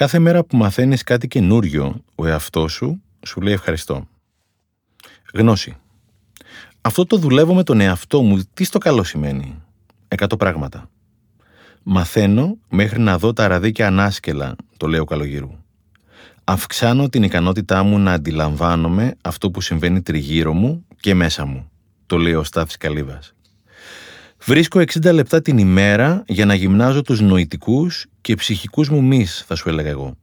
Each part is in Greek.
Κάθε μέρα που μαθαίνεις κάτι καινούριο, ο εαυτός σου σου λέει ευχαριστώ. Γνώση. Αυτό το δουλεύω με τον εαυτό μου. Τι στο καλό σημαίνει; Εκατό πράγματα. Μαθαίνω μέχρι να δω τα ραδίκια ανάσκελα, το λέω καλογύρου. Αυξάνω την ικανότητά μου να αντιλαμβάνομαι αυτό που συμβαίνει τριγύρω μου και μέσα μου, το λέει ο Στάθης Καλύβας. Βρίσκω 60 λεπτά την ημέρα για να γυμνάζω τους νοητικούς και ψυχικούς μου μυς, θα σου έλεγα εγώ.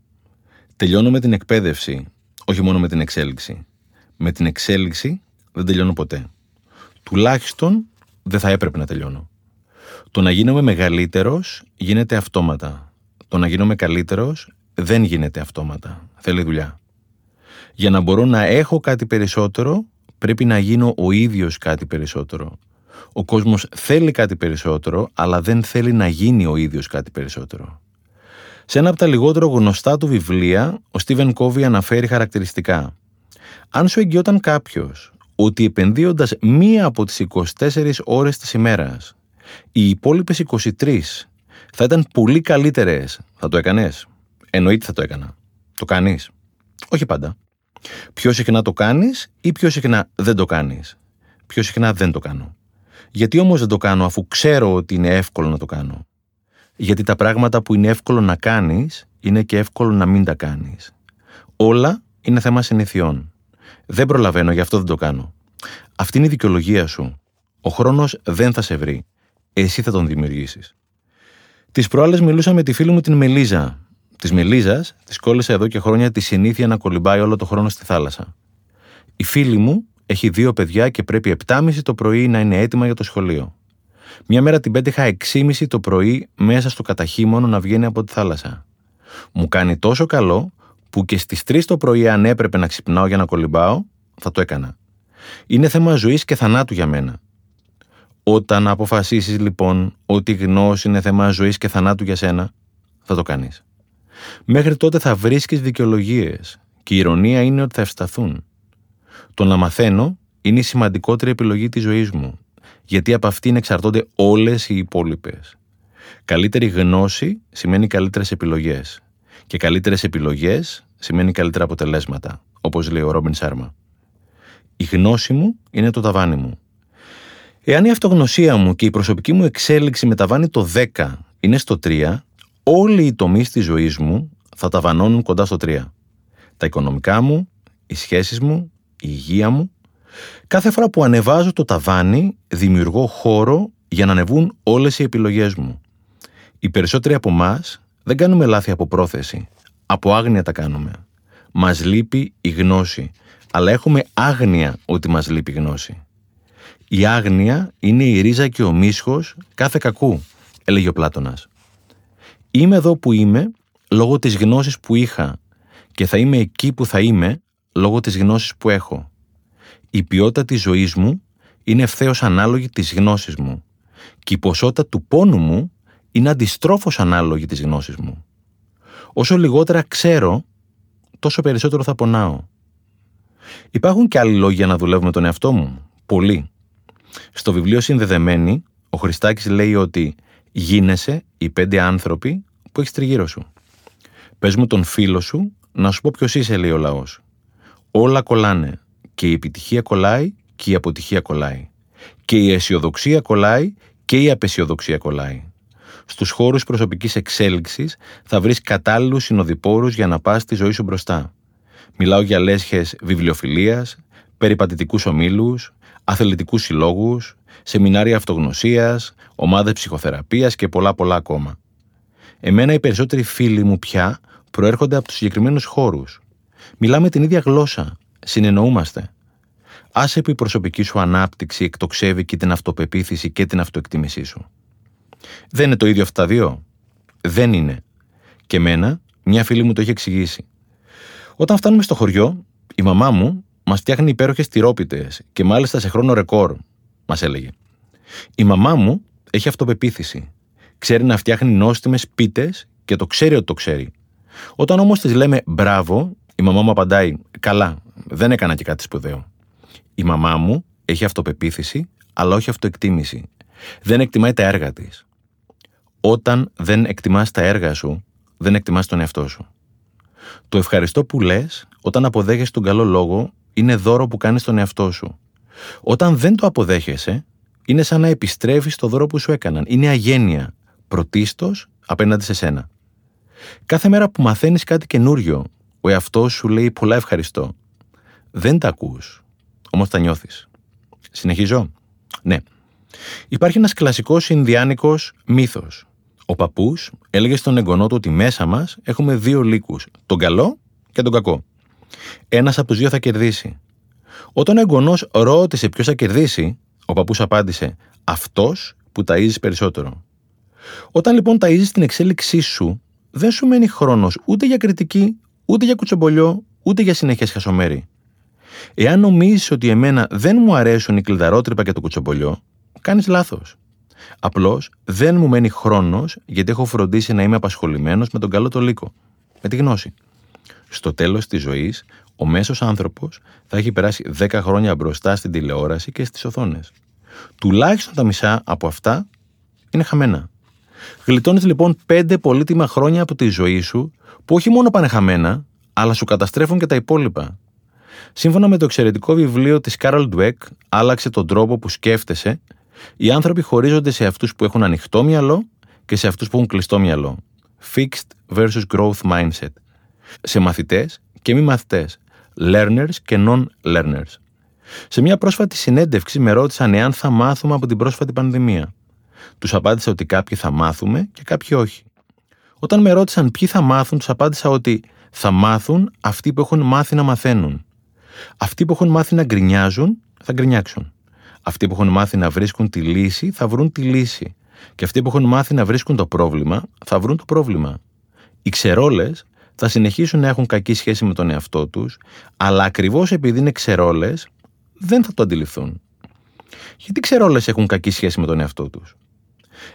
Τελειώνω με την εκπαίδευση, όχι μόνο με την εξέλιξη. Με την εξέλιξη δεν τελειώνω ποτέ. Τουλάχιστον δεν θα έπρεπε να τελειώνω. Το να γίνομαι μεγαλύτερος γίνεται αυτόματα. Το να γίνομαι καλύτερος δεν γίνεται αυτόματα. Θέλει δουλειά. Για να μπορώ να έχω κάτι περισσότερο, πρέπει να γίνω ο ίδιος κάτι περισσότερο. Ο κόσμος θέλει κάτι περισσότερο, αλλά δεν θέλει να γίνει ο ίδιος κάτι περισσότερο. Σε ένα από τα λιγότερο γνωστά του βιβλία, ο Στίβεν Κόβι αναφέρει χαρακτηριστικά. Αν σου εγγυόταν κάποιος ότι επενδύοντας μία από τις 24 ώρες της ημέρας, οι υπόλοιπες 23 θα ήταν πολύ καλύτερες, θα το έκανες. Εννοείται θα το έκανα. Το κάνεις. Όχι πάντα. Πιο συχνά το κάνεις ή πιο συχνά δεν το κάνεις. Πιο συχνά δεν το κάνω. Γιατί όμως δεν το κάνω αφού ξέρω ότι είναι εύκολο να το κάνω; Γιατί τα πράγματα που είναι εύκολο να κάνεις είναι και εύκολο να μην τα κάνεις. Όλα είναι θέμα συνηθιών. Δεν προλαβαίνω, γι' αυτό δεν το κάνω. Αυτή είναι η δικαιολογία σου. Ο χρόνος δεν θα σε βρει. Εσύ θα τον δημιουργήσεις. Τις προάλλες μιλούσα με τη φίλη μου την Μελίζα. Της Μελίζας της κόλλησε εδώ και χρόνια τη συνήθεια να κολυμπάει όλο το χρόνο στη θάλασσα. Η φίλη μου έχει δύο παιδιά και πρέπει 7.30 το πρωί να είναι έτοιμα για το σχολείο. Μια μέρα την πέτυχα 6.30 το πρωί μέσα στο καταχύμωνο να βγαίνει από τη θάλασσα. Μου κάνει τόσο καλό που και στις 3 το πρωί, αν έπρεπε να ξυπνάω για να κολυμπάω, θα το έκανα. Είναι θέμα ζωής και θανάτου για μένα. Όταν αποφασίσεις λοιπόν ότι η γνώση είναι θέμα ζωής και θανάτου για σένα, θα το κάνεις. Μέχρι τότε θα βρίσκεις δικαιολογίες και η ηρωνία είναι ότι θα ευσταθούν. Το να μαθαίνω είναι η σημαντικότερη επιλογή της ζωής μου, γιατί από αυτήν εξαρτώνται όλες οι υπόλοιπες. Καλύτερη γνώση σημαίνει καλύτερες επιλογές. Και καλύτερες επιλογές σημαίνει καλύτερα αποτελέσματα, όπως λέει ο Ρόμπιν Σάρμα. Η γνώση μου είναι το ταβάνι μου. Εάν η αυτογνωσία μου και η προσωπική μου εξέλιξη μεταβάνει το 10 είναι στο 3, όλοι οι τομείς της ζωής μου θα ταβανώνουν κοντά στο 3. Τα οικονομικά μου, οι σχέσεις μου, η υγεία μου. Κάθε φορά που ανεβάζω το ταβάνι, δημιουργώ χώρο για να ανεβούν όλες οι επιλογές μου. Οι περισσότεροι από εμάς δεν κάνουμε λάθη από πρόθεση. Από άγνοια τα κάνουμε. Μας λείπει η γνώση, αλλά έχουμε άγνοια ότι μας λείπει η γνώση. Η άγνοια είναι η ρίζα και ο μίσχος κάθε κακού, έλεγε ο Πλάτωνας. Είμαι εδώ που είμαι λόγω της γνώσης που είχα και θα είμαι εκεί που θα είμαι λόγω της γνώσης που έχω. Η ποιότητα της ζωής μου είναι ευθέως ανάλογη της γνώσης μου και η ποσότητα του πόνου μου είναι αντιστρόφως ανάλογη της γνώσης μου. Όσο λιγότερα ξέρω, τόσο περισσότερο θα πονάω. Υπάρχουν και άλλοι λόγοι για να δουλεύω με τον εαυτό μου. Πολλοί. Στο βιβλίο Συνδεδεμένη, ο Χριστάκης λέει ότι γίνεσαι οι πέντε άνθρωποι που έχεις τριγύρω σου. Πες μου τον φίλο σου να σου πω ποιος είσαι, λέει ο λαός. Όλα κολλάνε. Και η επιτυχία κολλάει και η αποτυχία κολλάει. Και η αισιοδοξία κολλάει και η απεσιοδοξία κολλάει. Στους χώρους προσωπικής εξέλιξης θα βρεις κατάλληλους συνοδοιπόρους για να πας τη ζωή σου μπροστά. Μιλάω για λέσχες βιβλιοφιλίας, περιπατητικούς ομίλους, αθλητικούς συλλόγους, σεμινάρια αυτογνωσίας, ομάδες ψυχοθεραπείας και πολλά πολλά ακόμα. Εμένα οι περισσότεροι φίλοι μου πια προέρχονται από τους συγκεκριμένους χώρους. Μιλάμε την ίδια γλώσσα, συνεννοούμαστε. Άσε που η προσωπική σου ανάπτυξη εκτοξεύει και την αυτοπεποίθηση και την αυτοεκτίμησή σου. Δεν είναι το ίδιο αυτά τα δύο; Δεν είναι. Και εμένα, μια φίλη μου το έχει εξηγήσει. Όταν φτάνουμε στο χωριό, η μαμά μου Μας φτιάχνει υπέροχες τυρόπιτες και μάλιστα σε χρόνο ρεκόρ, μας έλεγε. Η μαμά μου έχει αυτοπεποίθηση. Ξέρει να φτιάχνει νόστιμες πίτες και το ξέρει ότι το ξέρει. Όταν όμως της λέμε μπράβο, η μαμά μου απαντάει: Καλά, δεν έκανα και κάτι σπουδαίο. Η μαμά μου έχει αυτοπεποίθηση, αλλά όχι αυτοεκτίμηση. Δεν εκτιμάει τα έργα της. Όταν δεν εκτιμάς τα έργα σου, δεν εκτιμάς τον εαυτό σου. Το ευχαριστώ που λες όταν αποδέχεσαι τον καλό λόγο είναι δώρο που κάνεις στον εαυτό σου. Όταν δεν το αποδέχεσαι, είναι σαν να επιστρέφεις το δώρο που σου έκαναν. Είναι αγένεια, πρωτίστως απέναντι σε σένα. Κάθε μέρα που μαθαίνεις κάτι καινούριο, ο εαυτός σου λέει πολλά ευχαριστώ. Δεν τα ακούς, όμως τα νιώθεις. Συνεχίζω. Ναι. Υπάρχει ένας κλασικός Ινδιάνικος μύθος. Ο παππούς έλεγε στον εγγονό του ότι μέσα μας έχουμε δύο λύκους, τον καλό και τον κακό. Ένας από τους δύο θα κερδίσει. Όταν ο εγγονός ρώτησε ποιος θα κερδίσει, ο παππούς απάντησε: Αυτός που ταΐζεις περισσότερο. Όταν λοιπόν ταΐζεις την εξέλιξή σου, δεν σου μένει χρόνος ούτε για κριτική, ούτε για κουτσομπολιό, ούτε για συνέχεια χασομέρι. Εάν νομίζεις ότι εμένα δεν μου αρέσουν οι κλειδαρότρυπα και το κουτσομπολιό, κάνεις λάθος. Απλώς δεν μου μένει χρόνος γιατί έχω φροντίσει να είμαι απασχολημένος με τον καλό το λύκο. Με τη γνώση. Στο τέλος της ζωής, ο μέσος άνθρωπος θα έχει περάσει 10 χρόνια μπροστά στην τηλεόραση και στις οθόνες. Τουλάχιστον τα μισά από αυτά είναι χαμένα. Γλιτώνεις λοιπόν 5 πολύτιμα χρόνια από τη ζωή σου που όχι μόνο πάνε χαμένα, αλλά σου καταστρέφουν και τα υπόλοιπα. Σύμφωνα με το εξαιρετικό βιβλίο της Carol Dweck, άλλαξε τον τρόπο που σκέφτεσαι, οι άνθρωποι χωρίζονται σε αυτούς που έχουν ανοιχτό μυαλό και σε αυτούς που έχουν κλειστό μυαλό. Fixed versus growth mindset. Σε μαθητές και μη μαθητές. Learners και non-learners. Σε μια πρόσφατη συνέντευξη με ρώτησαν εάν θα μάθουμε από την πρόσφατη πανδημία. Τους απάντησα ότι κάποιοι θα μάθουμε και κάποιοι όχι. Όταν με ρώτησαν ποιοι θα μάθουν, τους απάντησα ότι θα μάθουν αυτοί που έχουν μάθει να μαθαίνουν. Αυτοί που έχουν μάθει να γκρινιάζουν θα γκρινιάξουν. Αυτοί που έχουν μάθει να βρίσκουν τη λύση θα βρουν τη λύση. Και αυτοί που έχουν μάθει να βρίσκουν το πρόβλημα θα βρουν το πρόβλημα. Οι ξερόλες θα συνεχίσουν να έχουν κακή σχέση με τον εαυτό τους, αλλά ακριβώς επειδή είναι ξερόλες, δεν θα το αντιληφθούν. Γιατί ξερόλες έχουν κακή σχέση με τον εαυτό τους;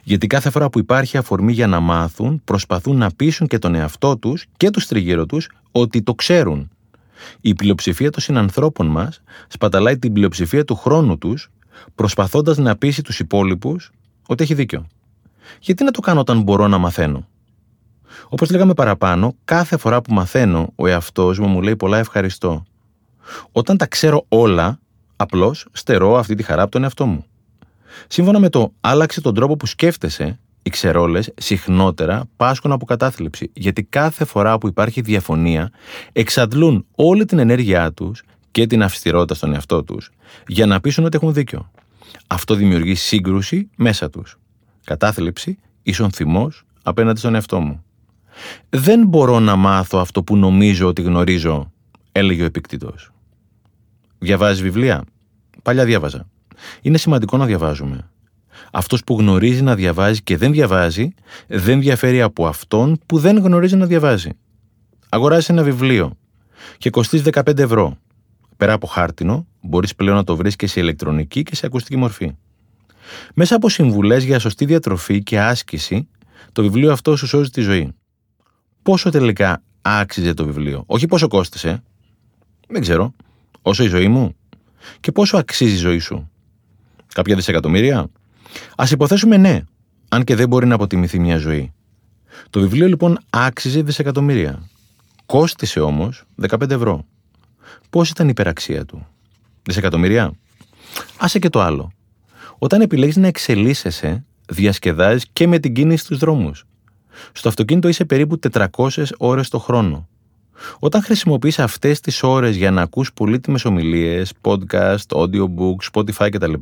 Γιατί κάθε φορά που υπάρχει αφορμή για να μάθουν, προσπαθούν να πείσουν και τον εαυτό τους και τους τριγύρω τους ότι το ξέρουν η πλειοψηφία των συνανθρώπων μας σπαταλάει την πλειοψηφία του χρόνου τους προσπαθώντας να πείσει τους υπόλοιπους ότι έχει δίκιο. Γιατί να το κάνω όταν μπορώ να μαθαίνω; Όπως λέγαμε παραπάνω, κάθε φορά που μαθαίνω, ο εαυτός μου μου λέει πολλά ευχαριστώ. Όταν τα ξέρω όλα, απλώς στερώ αυτή τη χαρά από τον εαυτό μου. Σύμφωνα με το άλλαξε τον τρόπο που σκέφτεσαι, οι ξερόλες συχνότερα πάσχουν από κατάθλιψη, γιατί κάθε φορά που υπάρχει διαφωνία, εξαντλούν όλη την ενέργειά τους και την αυστηρότητα στον εαυτό τους για να πείσουν ότι έχουν δίκιο. Αυτό δημιουργεί σύγκρουση μέσα τους. Κατάθλιψη ίσον θυμός απέναντι στον εαυτό μου. Δεν μπορώ να μάθω αυτό που νομίζω ότι γνωρίζω, έλεγε ο επικτήτο. Διαβάζεις βιβλία; Παλιά διάβαζα. Είναι σημαντικό να διαβάζουμε. Αυτός που γνωρίζει να διαβάζει και δεν διαβάζει, δεν διαφέρει από αυτόν που δεν γνωρίζει να διαβάζει. Αγοράζει ένα βιβλίο και κοστίζει 15 ευρώ. Πέρα από χάρτινο, μπορείς πλέον να το βρεις και σε ηλεκτρονική και σε ακουστική μορφή. Μέσα από συμβουλές για σωστή διατροφή και άσκηση, το βιβλίο αυτό σου σώζει τη ζωή. Πόσο τελικά άξιζε το βιβλίο, όχι πόσο κόστησε. Δεν ξέρω. Όσο η ζωή μου. Και πόσο αξίζει η ζωή σου; Κάποια δισεκατομμύρια; Α υποθέσουμε ναι, αν και δεν μπορεί να αποτιμηθεί μια ζωή. Το βιβλίο λοιπόν άξιζε δισεκατομμύρια. Κόστησε όμως 15 ευρώ. Πώς ήταν η υπεραξία του, Δισεκατομμύρια; Άσε και το άλλο. Όταν επιλέγεις να εξελίσσεσαι, διασκεδάζεις και με την κίνηση στους δρόμους. Στο αυτοκίνητο είσαι περίπου 400 ώρες το χρόνο. Όταν χρησιμοποιείς αυτές τις ώρες για να ακούς πολύτιμες ομιλίες, podcast, audiobook, Spotify κτλ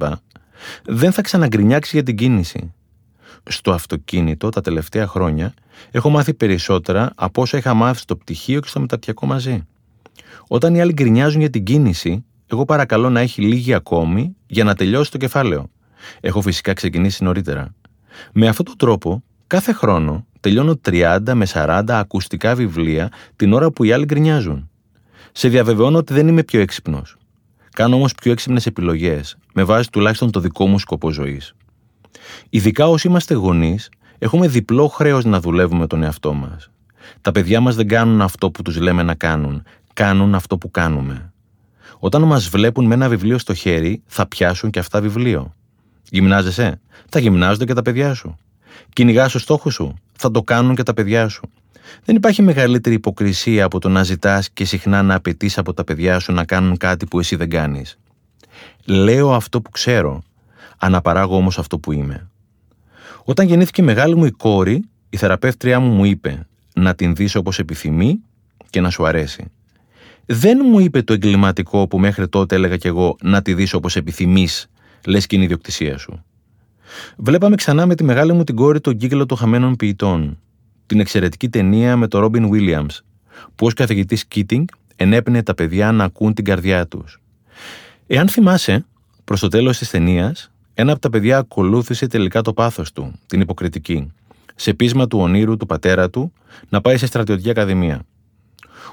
δεν θα ξαναγκρινιάξεις για την κίνηση. Στο αυτοκίνητο τα τελευταία χρόνια έχω μάθει περισσότερα από όσα είχα μάθει στο πτυχίο και στο μεταπτυχιακό μαζί. Όταν οι άλλοι γκρινιάζουν για την κίνηση, εγώ παρακαλώ να έχει λίγη ακόμη για να τελειώσει το κεφάλαιο. Έχω φυσικά ξεκινήσει νωρίτερα. Με αυτόν τον τρόπο, κάθε χρόνο τελειώνω 30 με 40 ακουστικά βιβλία την ώρα που οι άλλοι γκρινιάζουν. Σε διαβεβαιώνω ότι δεν είμαι πιο έξυπνος. Κάνω όμως πιο έξυπνες επιλογές, με βάση τουλάχιστον το δικό μου σκοπό ζωής. Ειδικά όσοι είμαστε γονείς, έχουμε διπλό χρέος να δουλεύουμε τον εαυτό μας. Τα παιδιά μας δεν κάνουν αυτό που τους λέμε να κάνουν, κάνουν αυτό που κάνουμε. Όταν μας βλέπουν με ένα βιβλίο στο χέρι, θα πιάσουν και αυτά βιβλίο. Γυμνάζεσαι, θα γυμνάζονται και τα παιδιά σου. Κυνηγάς ο στόχο σου, θα το κάνουν και τα παιδιά σου. Δεν υπάρχει μεγαλύτερη υποκρισία από το να ζητάς και συχνά να απαιτείς από τα παιδιά σου να κάνουν κάτι που εσύ δεν κάνεις. Λέω αυτό που ξέρω, αναπαράγω όμως αυτό που είμαι. Όταν γεννήθηκε μεγάλη μου η κόρη, η θεραπεύτριά μου μου είπε να την δεις όπως επιθυμεί και να σου αρέσει. Δεν μου είπε το εγκληματικό που μέχρι τότε έλεγα κι εγώ να τη δεις όπως επιθυμείς, λες και είναι η ιδιοκτησία σου. Βλέπαμε ξανά με τη μεγάλη μου την κόρη τον κύκλο των χαμένων ποιητών, την εξαιρετική ταινία με τον Ρόμπιν Williams, που ως καθηγητής Keating ενέπαινε τα παιδιά να ακούν την καρδιά τους. Εάν θυμάσαι, προς το τέλος της ταινίας, ένα από τα παιδιά ακολούθησε τελικά το πάθος του, την υποκριτική, σε πείσμα του ονείρου του πατέρα του να πάει σε στρατιωτική ακαδημία.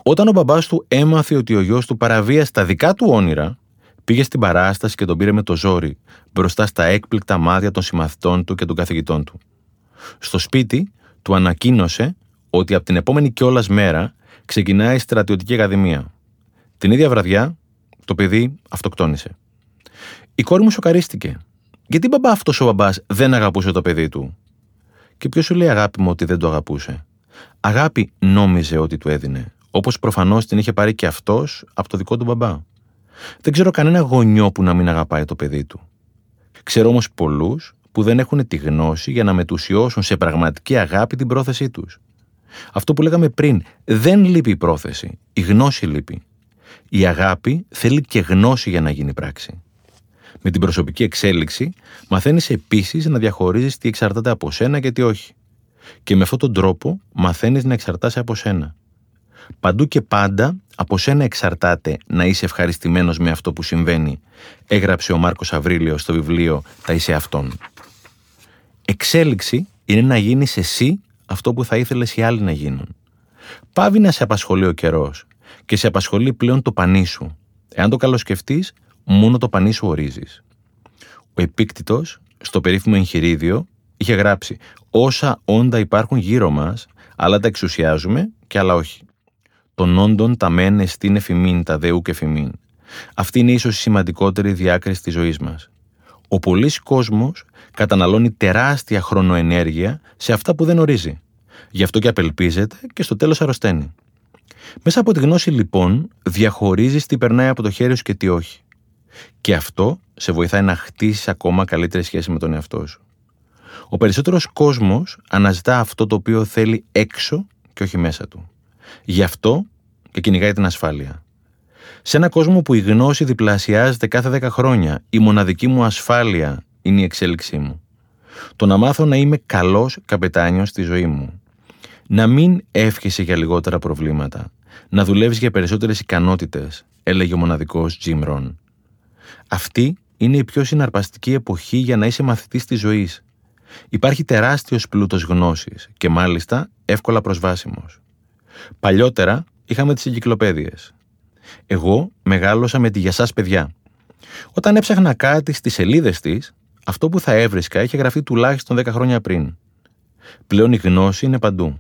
Όταν ο μπαμπάς του έμαθε ότι ο γιος του παραβίασε τα δικά του όνειρα, πήγε στην παράσταση και τον πήρε με το ζόρι μπροστά στα έκπληκτα μάτια των συμμαθητών του και των καθηγητών του. Στο σπίτι του ανακοίνωσε ότι από την επόμενη κιόλας μέρα ξεκινάει η στρατιωτική ακαδημία. Την ίδια βραδιά το παιδί αυτοκτόνησε. Η κόρη μου σοκαρίστηκε. Γιατί μπαμπά αυτός ο μπαμπάς δεν αγαπούσε το παιδί του; Και ποιος σου λέει αγάπη μου ότι δεν το αγαπούσε; Αγάπη νόμιζε ότι του έδινε. Όπως προφανώς την είχε πάρει και αυτός από το δικό του μπαμπά. Δεν ξέρω κανένα γονιό που να μην αγαπάει το παιδί του. Ξέρω όμως πολλούς που δεν έχουν τη γνώση για να μετουσιώσουν σε πραγματική αγάπη την πρόθεσή τους. Αυτό που λέγαμε πριν, δεν λείπει η πρόθεση. Η γνώση λείπει. Η αγάπη θέλει και γνώση για να γίνει πράξη. Με την προσωπική εξέλιξη, μαθαίνεις επίσης να διαχωρίζεις τι εξαρτάται από σένα και τι όχι. Και με αυτόν τον τρόπο μαθαίνεις να εξαρτάσαι από σένα. Παντού και πάντα από σένα εξαρτάται να είσαι ευχαριστημένος με αυτό που συμβαίνει, έγραψε ο Μάρκος Αβρίλιος στο βιβλίο Τα είσαι αυτόν. Εξέλιξη είναι να γίνεις εσύ αυτό που θα ήθελες οι άλλοι να γίνουν. Πάβει να σε απασχολεί ο καιρός και σε απασχολεί πλέον το πανί σου. Εάν το καλοσκεφτείς, μόνο το πανί σου ορίζεις. Ο επίκτητος, στο περίφημο εγχειρίδιο, είχε γράψει «Όσα όντα υπάρχουν γύρω μας, αλλά τα εξουσιάζουμε και άλλα όχι. Των όντων τα μένε στην εφημίν, τα δεού και εφημίν. Αυτή είναι ίσως η σημαντικότερη διάκριση της ζωής μας. Ο πολλής κόσμος καταναλώνει τεράστια χρονοενέργεια σε αυτά που δεν ορίζει. Γι' αυτό και απελπίζεται και στο τέλος αρρωσταίνει. Μέσα από τη γνώση λοιπόν διαχωρίζεις τι περνάει από το χέρι σου και τι όχι. Και αυτό σε βοηθάει να χτίσεις ακόμα καλύτερη σχέση με τον εαυτό σου. Ο περισσότερος κόσμος αναζητά αυτό το οποίο θέλει έξω και όχι μέσα του. Γι' αυτό και κυνηγάει την ασφάλεια. Σε ένα κόσμο που η γνώση διπλασιάζεται κάθε 10 χρόνια, η μοναδική μου ασφάλεια είναι η εξέλιξή μου. Το να μάθω να είμαι καλός καπετάνιος στη ζωή μου. Να μην εύχεσαι για λιγότερα προβλήματα. Να δουλεύεις για περισσότερες ικανότητες, έλεγε ο μοναδικός Jim Rohn. Αυτή είναι η πιο συναρπαστική εποχή για να είσαι μαθητής της ζωής. Υπάρχει τεράστιος πλούτος γνώσης και μάλιστα εύκολα προσβάσιμος. Παλιότερα είχαμε τις εγκυκλοπαίδειες. Εγώ μεγάλωσα με τη «Για σας παιδιά». Όταν έψαχνα κάτι στις σελίδες της, αυτό που θα έβρισκα είχε γραφεί τουλάχιστον 10 χρόνια πριν. Πλέον η γνώση είναι παντού.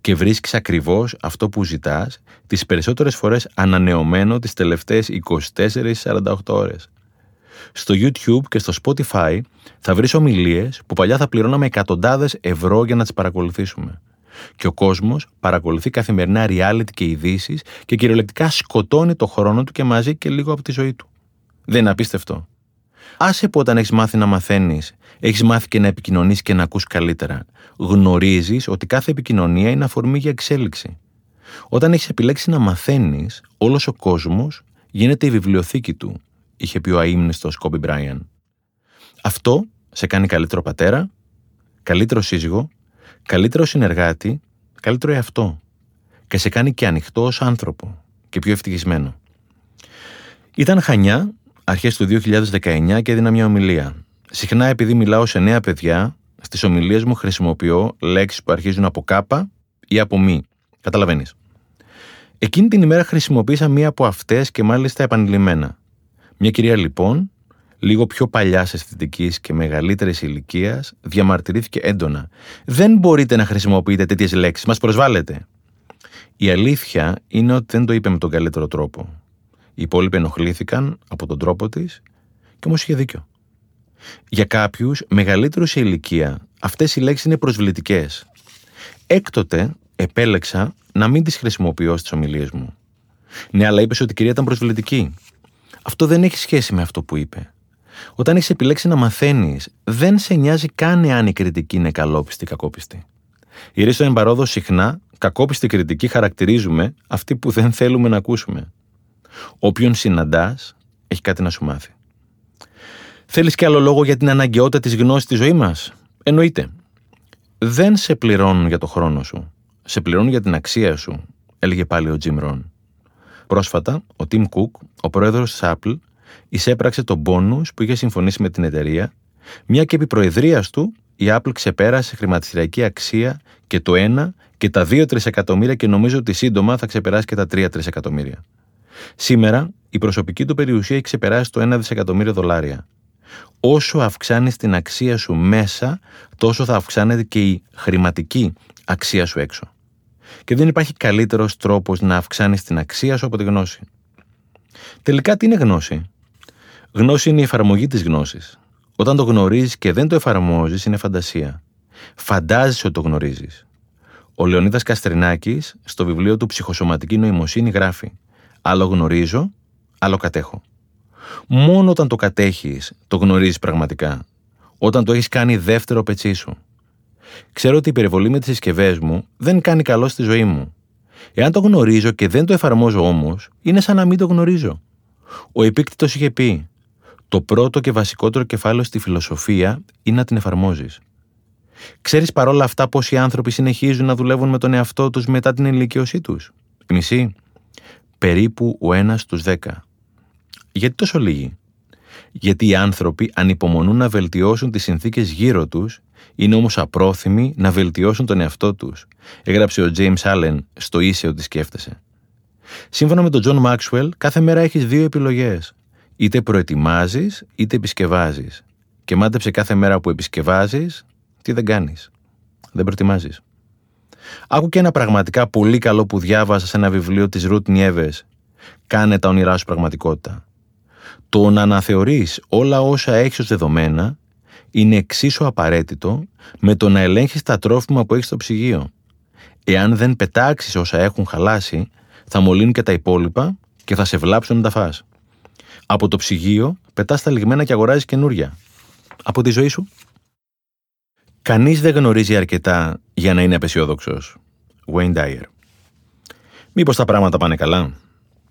Και βρίσκεις ακριβώς αυτό που ζητάς, τις περισσότερες φορές ανανεωμένο τις τελευταίες 24-48 ώρες. Στο YouTube και στο Spotify θα βρεις ομιλίες που παλιά θα πληρώναμε εκατοντάδες ευρώ για να τις παρακολουθήσουμε. Και ο κόσμος παρακολουθεί καθημερινά reality και ειδήσεις και κυριολεκτικά σκοτώνει το χρόνο του και μαζί και λίγο από τη ζωή του. Δεν είναι απίστευτο. Άσε που όταν έχεις μάθει να μαθαίνεις, έχεις μάθει και να επικοινωνείς και να ακούς καλύτερα. Γνωρίζεις ότι κάθε επικοινωνία είναι αφορμή για εξέλιξη. Όταν έχεις επιλέξει να μαθαίνεις, όλος ο κόσμος γίνεται η βιβλιοθήκη του, είχε πει ο αείμνηστος Κόμπι Μπράιαν. Αυτό σε κάνει καλύτερο πατέρα, καλύτερο σύζυγο, καλύτερο συνεργάτη, καλύτερο εαυτό και σε κάνει και ανοιχτό ως άνθρωπο και πιο ευτυχισμένο. Ήταν Χανιά αρχές του 2019 και έδινα μια ομιλία. Συχνά επειδή μιλάω σε νέα παιδιά, στις ομιλίες μου χρησιμοποιώ λέξεις που αρχίζουν από κάπα ή από μη. Καταλαβαίνεις. Εκείνη την ημέρα χρησιμοποίησα μία από αυτές και μάλιστα επανειλημμένα. Μια κυρία λοιπόν, λίγο πιο παλιά αισθητικής και μεγαλύτερης ηλικίας, διαμαρτυρήθηκε έντονα. Δεν μπορείτε να χρησιμοποιείτε τέτοιες λέξεις, μας προσβάλλετε. Η αλήθεια είναι ότι δεν το είπε με τον καλύτερο τρόπο. Οι υπόλοιποι ενοχλήθηκαν από τον τρόπο της και όμως είχε δίκιο. Για κάποιους μεγαλύτερου σε ηλικία, αυτές οι λέξεις είναι προσβλητικές. Έκτοτε επέλεξα να μην τις χρησιμοποιώ στις ομιλίες μου. Ναι, αλλά είπες ότι η κυρία ήταν προσβλητική. Αυτό δεν έχει σχέση με αυτό που είπε. Όταν έχεις επιλέξει να μαθαίνεις, δεν σε νοιάζει καν εάν η κριτική είναι καλόπιστη ή κακόπιστη. Η Ρίστο Εμπαρόδο συχνά κακόπιστη κριτική χαρακτηρίζουμε αυτή που δεν θέλουμε να ακούσουμε. Όποιον συναντάς, έχει κάτι να σου μάθει. Θέλεις και άλλο λόγο για την αναγκαιότητα της γνώσης στη ζωή μας; Εννοείται. Δεν σε πληρώνουν για το χρόνο σου. Σε πληρώνουν για την αξία σου, έλεγε πάλι ο Τζιμ Ρον. Πρόσφατα, ο Tim Cook, ο πρόεδρος της Apple, εισέπραξε τον πόνους που είχε συμφωνήσει με την εταιρεία, μια και επί προεδρίας του η Apple ξεπέρασε χρηματιστηριακή αξία και το 1 και τα 2 τρισεκατομμύρια και νομίζω ότι σύντομα θα ξεπεράσει και τα 3 τρισεκατομμύρια. Σήμερα η προσωπική του περιουσία έχει ξεπεράσει το 1 δισεκατομμύριο δολάρια. Όσο αυξάνει την αξία σου μέσα, τόσο θα αυξάνεται και η χρηματική αξία σου έξω. Και δεν υπάρχει καλύτερος τρόπος να αυξάνεις την αξία σου από τη γνώση. Τελικά, τι είναι γνώση; Γνώση είναι η εφαρμογή της γνώσης. Όταν το γνωρίζεις και δεν το εφαρμόζεις, είναι φαντασία. Φαντάζεσαι ότι το γνωρίζεις. Ο Λεωνίδας Καστρινάκης, στο βιβλίο του Ψυχοσωματική Νοημοσύνη, γράφει: Άλλο γνωρίζω, άλλο κατέχω. Μόνο όταν το κατέχεις, το γνωρίζεις πραγματικά. Όταν το έχεις κάνει δεύτερο πετσί σου. Ξέρω ότι η υπερβολή με τις συσκευές μου δεν κάνει καλό στη ζωή μου. Εάν το γνωρίζω και δεν το εφαρμόζω όμως, είναι σαν να μην το γνωρίζω. Ο επίκτητος είχε πει: Το πρώτο και βασικότερο κεφάλαιο στη φιλοσοφία είναι να την εφαρμόζεις. Ξέρεις παρόλα αυτά πόσοι άνθρωποι συνεχίζουν να δουλεύουν με τον εαυτό τους μετά την ηλικίωσή τους; Μισή. Περίπου ο ένας στους δέκα. Γιατί τόσο λίγοι; Γιατί οι άνθρωποι ανυπομονούν να βελτιώσουν τις συνθήκες γύρω τους, είναι όμως απρόθυμοι να βελτιώσουν τον εαυτό τους, έγραψε ο James Allen στο ίσιο ότι σκέφτεσαι. Σύμφωνα με τον John Maxwell, κάθε μέρα έχεις δύο επιλογές. Είτε προετοιμάζεις, είτε επισκευάζεις. Και μάντεψε κάθε μέρα που επισκευάζεις, τι δεν κάνεις. Δεν προετοιμάζεις. Άκου και ένα πραγματικά πολύ καλό που διάβασα σε ένα βιβλίο της Ρουτ Νιέβες. Κάνε τα όνειρά σου πραγματικότητα. Το να αναθεωρείς όλα όσα έχεις ως δεδομένα είναι εξίσου απαραίτητο με το να ελέγχεις τα τρόφιμα που έχεις στο ψυγείο. Εάν δεν πετάξεις όσα έχουν χαλάσει, θα μολύνουν και τα υπόλοιπα και θα σε βλάψουν να τα φας. Από το ψυγείο πετάς τα λιγμένα και αγοράζεις καινούρια. Από τη ζωή σου. Κανείς δεν γνωρίζει αρκετά για να είναι απεσιόδοξος. Wayne Dyer. Μήπως τα πράγματα πάνε καλά;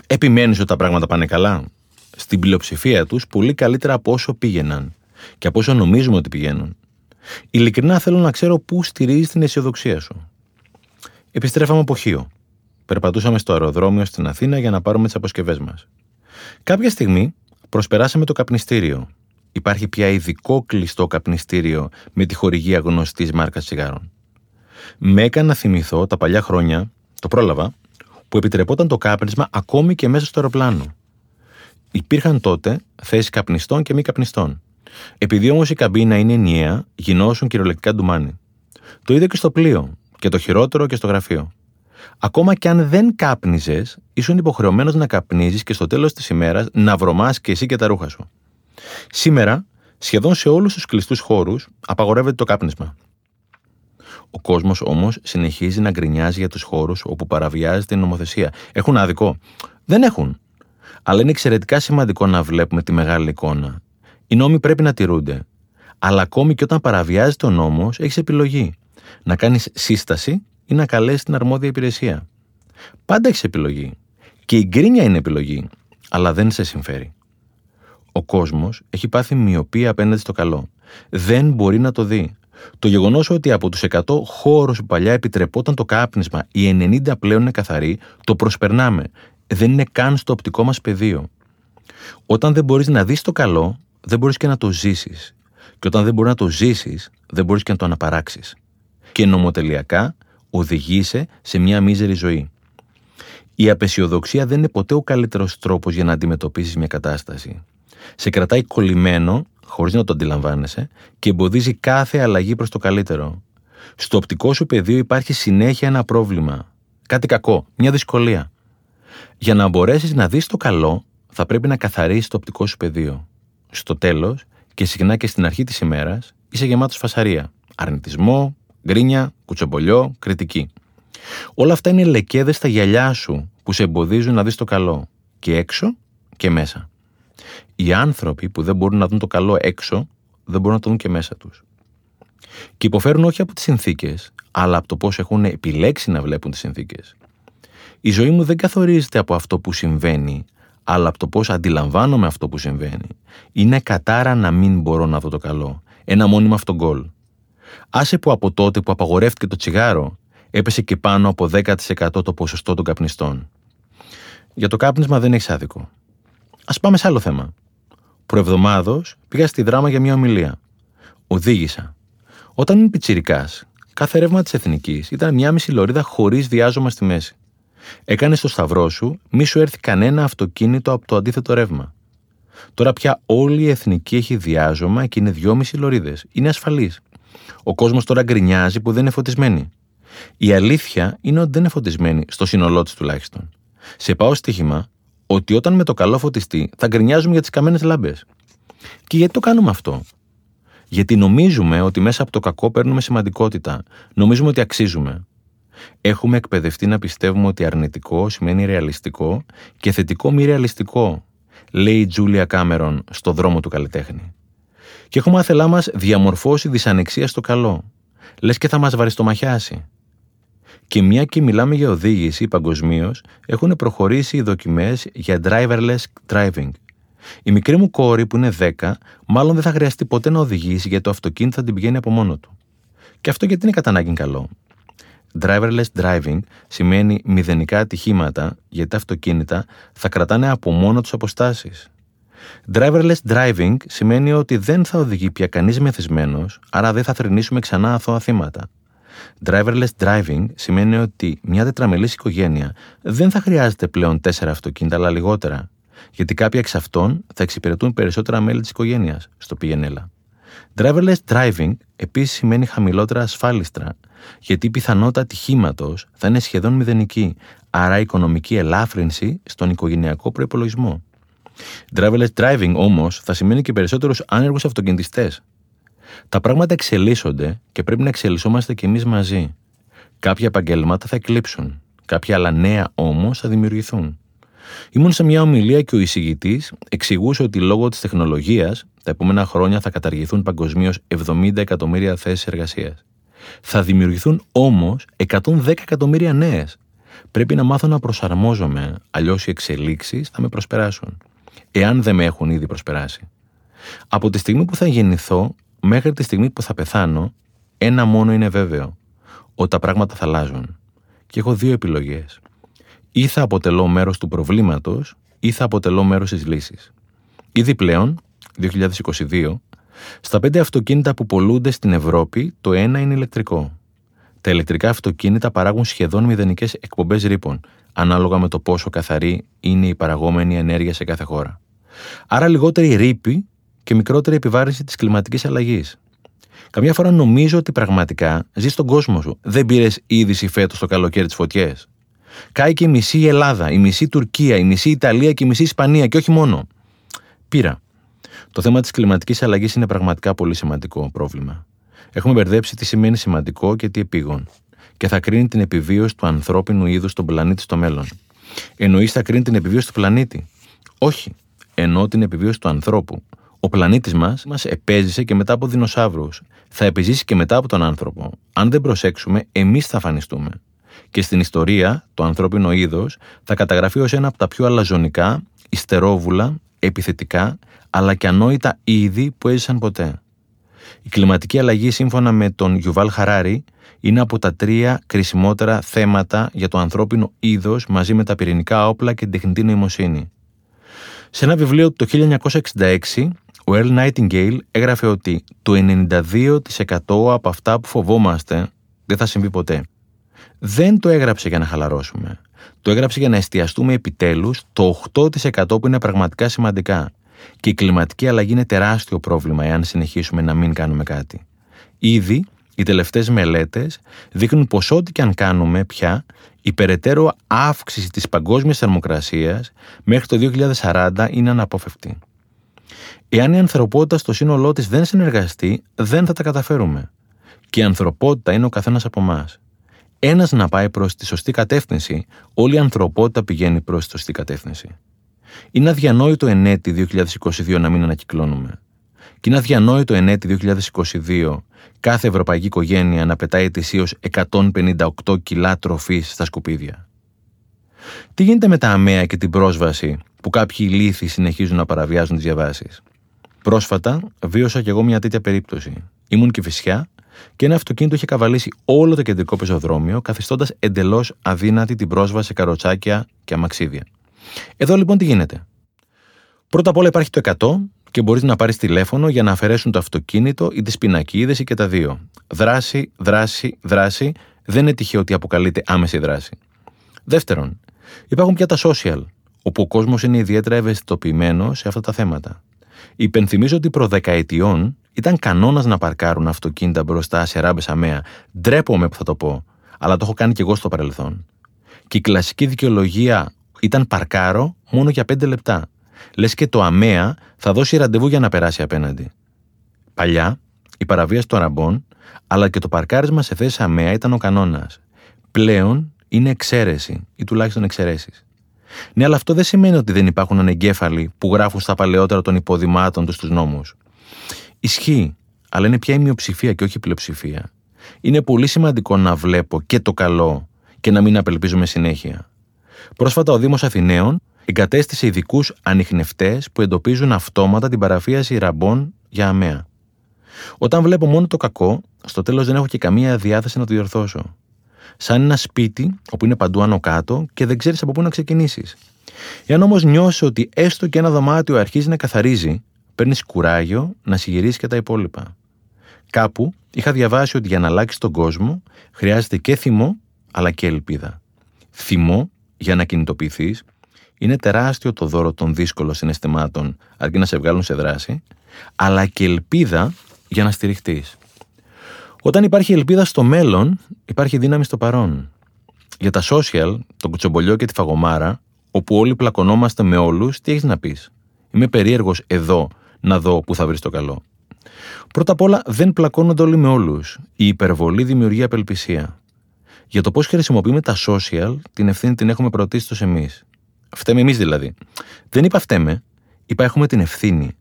Επιμένεις ότι τα πράγματα πάνε καλά; Στην πλειοψηφία τους πολύ καλύτερα από όσο πήγαιναν και από όσο νομίζουμε ότι πηγαίνουν. Ειλικρινά θέλω να ξέρω πού στηρίζεις την αισιοδοξία σου. Επιστρέφαμε από Χίο. Περπατούσαμε στο αεροδρόμιο στην Αθήνα για να πάρουμε τις αποσκευές μας. Κάποια στιγμή προσπεράσαμε το καπνιστήριο. Υπάρχει πια ειδικό κλειστό καπνιστήριο με τη χορηγία γνωστής μάρκας τσιγάρων. Με έκανε να θυμηθώ τα παλιά χρόνια, το πρόλαβα, που επιτρεπόταν το κάπνισμα ακόμη και μέσα στο αεροπλάνο. Υπήρχαν τότε θέσεις καπνιστών και μη καπνιστών. Επειδή όμως η καμπίνα είναι ενιαία, γινώσουν κυριολεκτικά ντουμάνι. Το είδα και στο πλοίο, και το χειρότερο και στο γραφείο. Ακόμα και αν δεν κάπνιζες, ήσουν υποχρεωμένος να καπνίζεις και στο τέλος της ημέρας να βρωμάς και εσύ και τα ρούχα σου. Σήμερα, σχεδόν σε όλους τους κλειστούς χώρους απαγορεύεται το κάπνισμα. Ο κόσμος όμως συνεχίζει να γκρινιάζει για τους χώρους όπου παραβιάζεται η νομοθεσία. Έχουν άδικο; Δεν έχουν. Αλλά είναι εξαιρετικά σημαντικό να βλέπουμε τη μεγάλη εικόνα. Οι νόμοι πρέπει να τηρούνται. Αλλά ακόμη και όταν παραβιάζεται ο νόμο, έχεις επιλογή. Να κάνεις σύσταση ή να καλέσεις την αρμόδια υπηρεσία. Πάντα έχεις επιλογή. Και η γκρίνια είναι επιλογή, αλλά δεν σε συμφέρει. Ο κόσμος έχει πάθει μοιοπία απέναντι στο καλό. Δεν μπορεί να το δει. Το γεγονός ότι από τους 100 χώρους που παλιά επιτρεπόταν το κάπνισμα, οι 90 πλέον είναι καθαροί, το προσπερνάμε. Δεν είναι καν στο οπτικό μας πεδίο. Όταν δεν μπορείς να δεις το καλό, δεν μπορείς και να το ζήσεις. Και όταν δεν μπορείς να το ζήσεις, δεν μπορείς και να το αναπαράξεις. Και νομοτελειακά οδηγείσαι σε μια μίζερη ζωή. Η απεσιοδοξία δεν είναι ποτέ ο καλύτερος τρόπος για να αντιμετωπίσεις μια κατάσταση. Σε κρατάει κολλημένο, χωρίς να το αντιλαμβάνεσαι, και εμποδίζει κάθε αλλαγή προς το καλύτερο. Στο οπτικό σου πεδίο υπάρχει συνέχεια ένα πρόβλημα. Κάτι κακό, μια δυσκολία. Για να μπορέσεις να δεις το καλό, θα πρέπει να καθαρίσει το οπτικό σου πεδίο. Στο τέλος, και συχνά και στην αρχή της ημέρας, είσαι γεμάτος φασαρία. Αρνητισμό, γκρίνια, κουτσομπολιό, κριτική. Όλα αυτά είναι λεκέδες στα γυαλιά σου που σε εμποδίζουν να δεις το καλό και έξω και μέσα. Οι άνθρωποι που δεν μπορούν να δουν το καλό έξω δεν μπορούν να το δουν και μέσα τους. Και υποφέρουν όχι από τις συνθήκες, αλλά από το πώς έχουν επιλέξει να βλέπουν τις συνθήκες. Η ζωή μου δεν καθορίζεται από αυτό που συμβαίνει, αλλά από το πώς αντιλαμβάνομαι αυτό που συμβαίνει. Είναι κατάρα να μην μπορώ να δω το καλό. Ένα μόνιμο αυτόν γκολ. Άσε που από τότε που απαγορεύτηκε το τσιγάρο, έπεσε και πάνω από 10% το ποσοστό των καπνιστών. Για το κάπνισμα δεν έχεις άδικο. Α πάμε σε άλλο θέμα. Προεβδομάδος πήγα στη δράμα για μια ομιλία. Οδήγησα. Όταν ήμουν πιτσυρικά, κάθε ρεύμα της εθνικής ήταν μια μισή λωρίδα χωρίς διάζωμα στη μέση. Έκανες το σταυρό σου, μη σου έρθει κανένα αυτοκίνητο από το αντίθετο ρεύμα. Τώρα πια όλη η εθνική έχει διάζωμα και είναι δυόμιση λωρίδες. Είναι ασφαλής. Ο κόσμος τώρα γκρινιάζει που δεν είναι φωτισμένη. Η αλήθεια είναι ότι δεν είναι φωτισμένη, στο σύνολό της τουλάχιστον. Σε πάω στοίχημα ότι όταν με το καλό φωτιστεί θα γκρινιάζουμε για τις καμένες λάμπες. Και γιατί το κάνουμε αυτό; Γιατί νομίζουμε ότι μέσα από το κακό παίρνουμε σημαντικότητα. Νομίζουμε ότι αξίζουμε. Έχουμε εκπαιδευτεί να πιστεύουμε ότι αρνητικό σημαίνει ρεαλιστικό και θετικό μη ρεαλιστικό, λέει η Τζούλια Κάμερον στο δρόμο του καλλιτέχνη. Και έχουμε άθελά μας διαμορφώσει δυσανεξία στο καλό. Λες και θα μας βαριστομαχιάσει. Και μια και μιλάμε για οδήγηση παγκοσμίως, έχουν προχωρήσει οι δοκιμές για driverless driving. Η μικρή μου κόρη που είναι 10, μάλλον δεν θα χρειαστεί ποτέ να οδηγήσει γιατί το αυτοκίνητο θα την πηγαίνει από μόνο του. Και αυτό γιατί είναι κατά ανάγκη καλό. Driverless driving σημαίνει μηδενικά ατυχήματα γιατί τα αυτοκίνητα θα κρατάνε από μόνο τους αποστάσεις. Driverless driving σημαίνει ότι δεν θα οδηγεί πια κανείς μεθυσμένος, άρα δεν θα θρυνήσουμε ξανά αθώα θύματα. Driverless driving σημαίνει ότι μια τετραμελής οικογένεια δεν θα χρειάζεται πλέον τέσσερα αυτοκίνητα, αλλά λιγότερα. Γιατί κάποια εξ αυτών θα εξυπηρετούν περισσότερα μέλη της οικογένειας στο πηγενέλα. Driverless driving επίσης σημαίνει χαμηλότερα ασφάλιστρα, γιατί η πιθανότητα ατυχήματος θα είναι σχεδόν μηδενική, άρα οικονομική ελάφρυνση στον οικογενειακό προπολογισμό. Driverless driving όμως θα σημαίνει και περισσότερους άνεργους αυτοκινητιστές, τα πράγματα εξελίσσονται και πρέπει να εξελισσόμαστε κι εμείς μαζί. Κάποια επαγγέλματα θα εκλείψουν. Κάποια άλλα νέα όμως θα δημιουργηθούν. Ήμουν σε μια ομιλία και ο εισηγητής εξηγούσε ότι λόγω της τεχνολογίας τα επόμενα χρόνια θα καταργηθούν παγκοσμίως 70 εκατομμύρια θέσεις εργασίας. Θα δημιουργηθούν όμως 110 εκατομμύρια νέες. Πρέπει να μάθω να προσαρμόζομαι, αλλιώς οι εξελίξεις θα με προσπεράσουν. Εάν δεν με έχουν ήδη προσπεράσει. Από τη στιγμή που θα γεννηθώ, μέχρι τη στιγμή που θα πεθάνω, ένα μόνο είναι βέβαιο. Ότι τα πράγματα θα αλλάζουν. Και έχω δύο επιλογές. Ή θα αποτελώ μέρος του προβλήματος, ή θα αποτελώ μέρος της λύσης. Ήδη πλέον, 2022, στα πέντε αυτοκίνητα που πολλούνται στην Ευρώπη, το ένα είναι ηλεκτρικό. Τα ηλεκτρικά αυτοκίνητα παράγουν σχεδόν μηδενικές εκπομπές ρήπων, ανάλογα με το πόσο καθαρή είναι η παραγόμενη ενέργεια σε κάθε χώρα. Άρα λιγότερη ρήπη και μικρότερη επιβάρυνση της κλιματικής αλλαγής. Καμιά φορά νομίζω ότι πραγματικά ζεις στον κόσμο σου. Δεν πήρες είδηση φέτος το καλοκαίρι τι φωτιές. Κάει και η μισή Ελλάδα, η μισή Τουρκία, η μισή Ιταλία και η μισή Ισπανία και όχι μόνο. Πήρα. Το θέμα της κλιματικής αλλαγής είναι πραγματικά πολύ σημαντικό πρόβλημα. Έχουμε μπερδέψει τι σημαίνει σημαντικό και τι επίγον. Και θα κρίνει την επιβίωση του ανθρώπινου είδους στον πλανήτη στο μέλλον. Εννοείς θα κρίνει την επιβίωση του πλανήτη; Όχι. Εννοώ την επιβίωση του ανθρώπου. Ο πλανήτης μας μας επέζησε και μετά από δεινοσαύρους. Θα επιζήσει και μετά από τον άνθρωπο. Αν δεν προσέξουμε, εμείς θα αφανιστούμε. Και στην ιστορία, το ανθρώπινο είδος θα καταγραφεί ως ένα από τα πιο αλαζονικά, ιστερόβουλα, επιθετικά, αλλά και ανόητα είδη που έζησαν ποτέ. Η κλιματική αλλαγή, σύμφωνα με τον Γιουβάλ Χαράρη, είναι από τα τρία κρισιμότερα θέματα για το ανθρώπινο είδος μαζί με τα πυρηνικά όπλα και την τεχνητή νοημοσύνη. Σε ένα βιβλίο το 1966, ο Earl Nightingale έγραφε ότι το 92% από αυτά που φοβόμαστε δεν θα συμβεί ποτέ. Δεν το έγραψε για να χαλαρώσουμε. Το έγραψε για να εστιαστούμε επιτέλους το 8% που είναι πραγματικά σημαντικά. Και η κλιματική αλλαγή είναι τεράστιο πρόβλημα εάν συνεχίσουμε να μην κάνουμε κάτι. Ήδη οι τελευταίες μελέτες δείχνουν πως ό,τι και αν κάνουμε πια, η περαιτέρω αύξηση της παγκόσμιας θερμοκρασίας μέχρι το 2040 είναι αναπόφευκτη. Εάν η ανθρωπότητα στο σύνολό της δεν συνεργαστεί, δεν θα τα καταφέρουμε. Και η ανθρωπότητα είναι ο καθένας από εμάς. ένας να πάει προς τη σωστή κατεύθυνση, όλη η ανθρωπότητα πηγαίνει προς τη σωστή κατεύθυνση. Είναι αδιανόητο ενέτη 2022 να μην ανακυκλώνουμε. Και είναι αδιανόητο ενέτη 2022 κάθε ευρωπαϊκή οικογένεια να πετάει ετησίω 158 κιλά τροφής στα σκουπίδια. Τι γίνεται με τα αμαία και την πρόσβαση που κάποιοι ηλίθιοι συνεχίζουν να παραβιάζουν τις διαβάσεις; Πρόσφατα βίωσα κι εγώ μια τέτοια περίπτωση. Ήμουν και φυσιά και ένα αυτοκίνητο είχε καβαλήσει όλο το κεντρικό πεζοδρόμιο, καθιστώντας εντελώς αδύνατη την πρόσβαση σε καροτσάκια και αμαξίδια. Εδώ λοιπόν τι γίνεται; Πρώτα απ' όλα υπάρχει το 100 και μπορείς να πάρεις τηλέφωνο για να αφαιρέσουν το αυτοκίνητο ή τις πινακίδες ή και τα δύο. Δράση, δράση, δράση. Δεν είναι τυχαίο ότι αποκαλείται άμεση δράση. Δεύτερον, υπάρχουν πια τα social, όπου ο κόσμος είναι ιδιαίτερα ευαισθητοποιημένος σε αυτά τα θέματα. Υπενθυμίζω ότι προ δεκαετιών ήταν κανόνας να παρκάρουν αυτοκίνητα μπροστά σε ράμπες αμαία. Ντρέπομαι που θα το πω, αλλά το έχω κάνει και εγώ στο παρελθόν. Και η κλασική δικαιολογία ήταν παρκάρο μόνο για πέντε λεπτά. Λες και το αμαία θα δώσει ραντεβού για να περάσει απέναντι. Παλιά, η παραβίαση των ραμπών, αλλά και το παρκάρισμα σε θέση αμαία ήταν ο κανόνας. Πλέον είναι εξαίρεση ή τουλάχιστον εξαιρέσεις. Ναι, αλλά αυτό δεν σημαίνει ότι δεν υπάρχουν ανεγκέφαλοι που γράφουν στα παλαιότερα των υποδημάτων τους στου νόμους. Ισχύει, αλλά είναι πια η μειοψηφία και όχι η πλειοψηφία. Είναι πολύ σημαντικό να βλέπω και το καλό και να μην απελπίζουμε συνέχεια. Πρόσφατα ο Δήμος Αθηναίων εγκατέστησε ειδικούς ανιχνευτές που εντοπίζουν αυτόματα την παραφίαση ραμπών για αμαία. Όταν βλέπω μόνο το κακό, στο τέλος δεν έχω και καμία διάθεση να το διορθώσω. Σαν ένα σπίτι όπου είναι παντού άνω κάτω και δεν ξέρεις από πού να ξεκινήσεις. Εάν όμως νιώσεις ότι έστω και ένα δωμάτιο αρχίζει να καθαρίζει, παίρνεις κουράγιο να συγυρίσεις και τα υπόλοιπα. Κάπου είχα διαβάσει ότι για να αλλάξεις τον κόσμο χρειάζεται και θυμό αλλά και ελπίδα. Θυμό για να κινητοποιηθείς είναι τεράστιο το δώρο των δύσκολων συναισθημάτων αρκεί να σε βγάλουν σε δράση, αλλά και ελπίδα για να στηριχτείς. Όταν υπάρχει ελπίδα στο μέλλον, υπάρχει δύναμη στο παρόν. Για τα social, το κουτσομπολιό και τη φαγωμάρα, όπου όλοι πλακωνόμαστε με όλους, τι έχεις να πεις; Είμαι περίεργος εδώ να δω που θα βρεις το καλό. Πρώτα απ' όλα, δεν πλακώνονται όλοι με όλους. Η υπερβολή δημιουργεί απελπισία. Για το πώς χρησιμοποιούμε τα social, την ευθύνη την έχουμε πρωτίστως εμείς. Φταίμε εμείς δηλαδή. Δεν είπα φταίμε, είπα έχουμε την ευθύνη.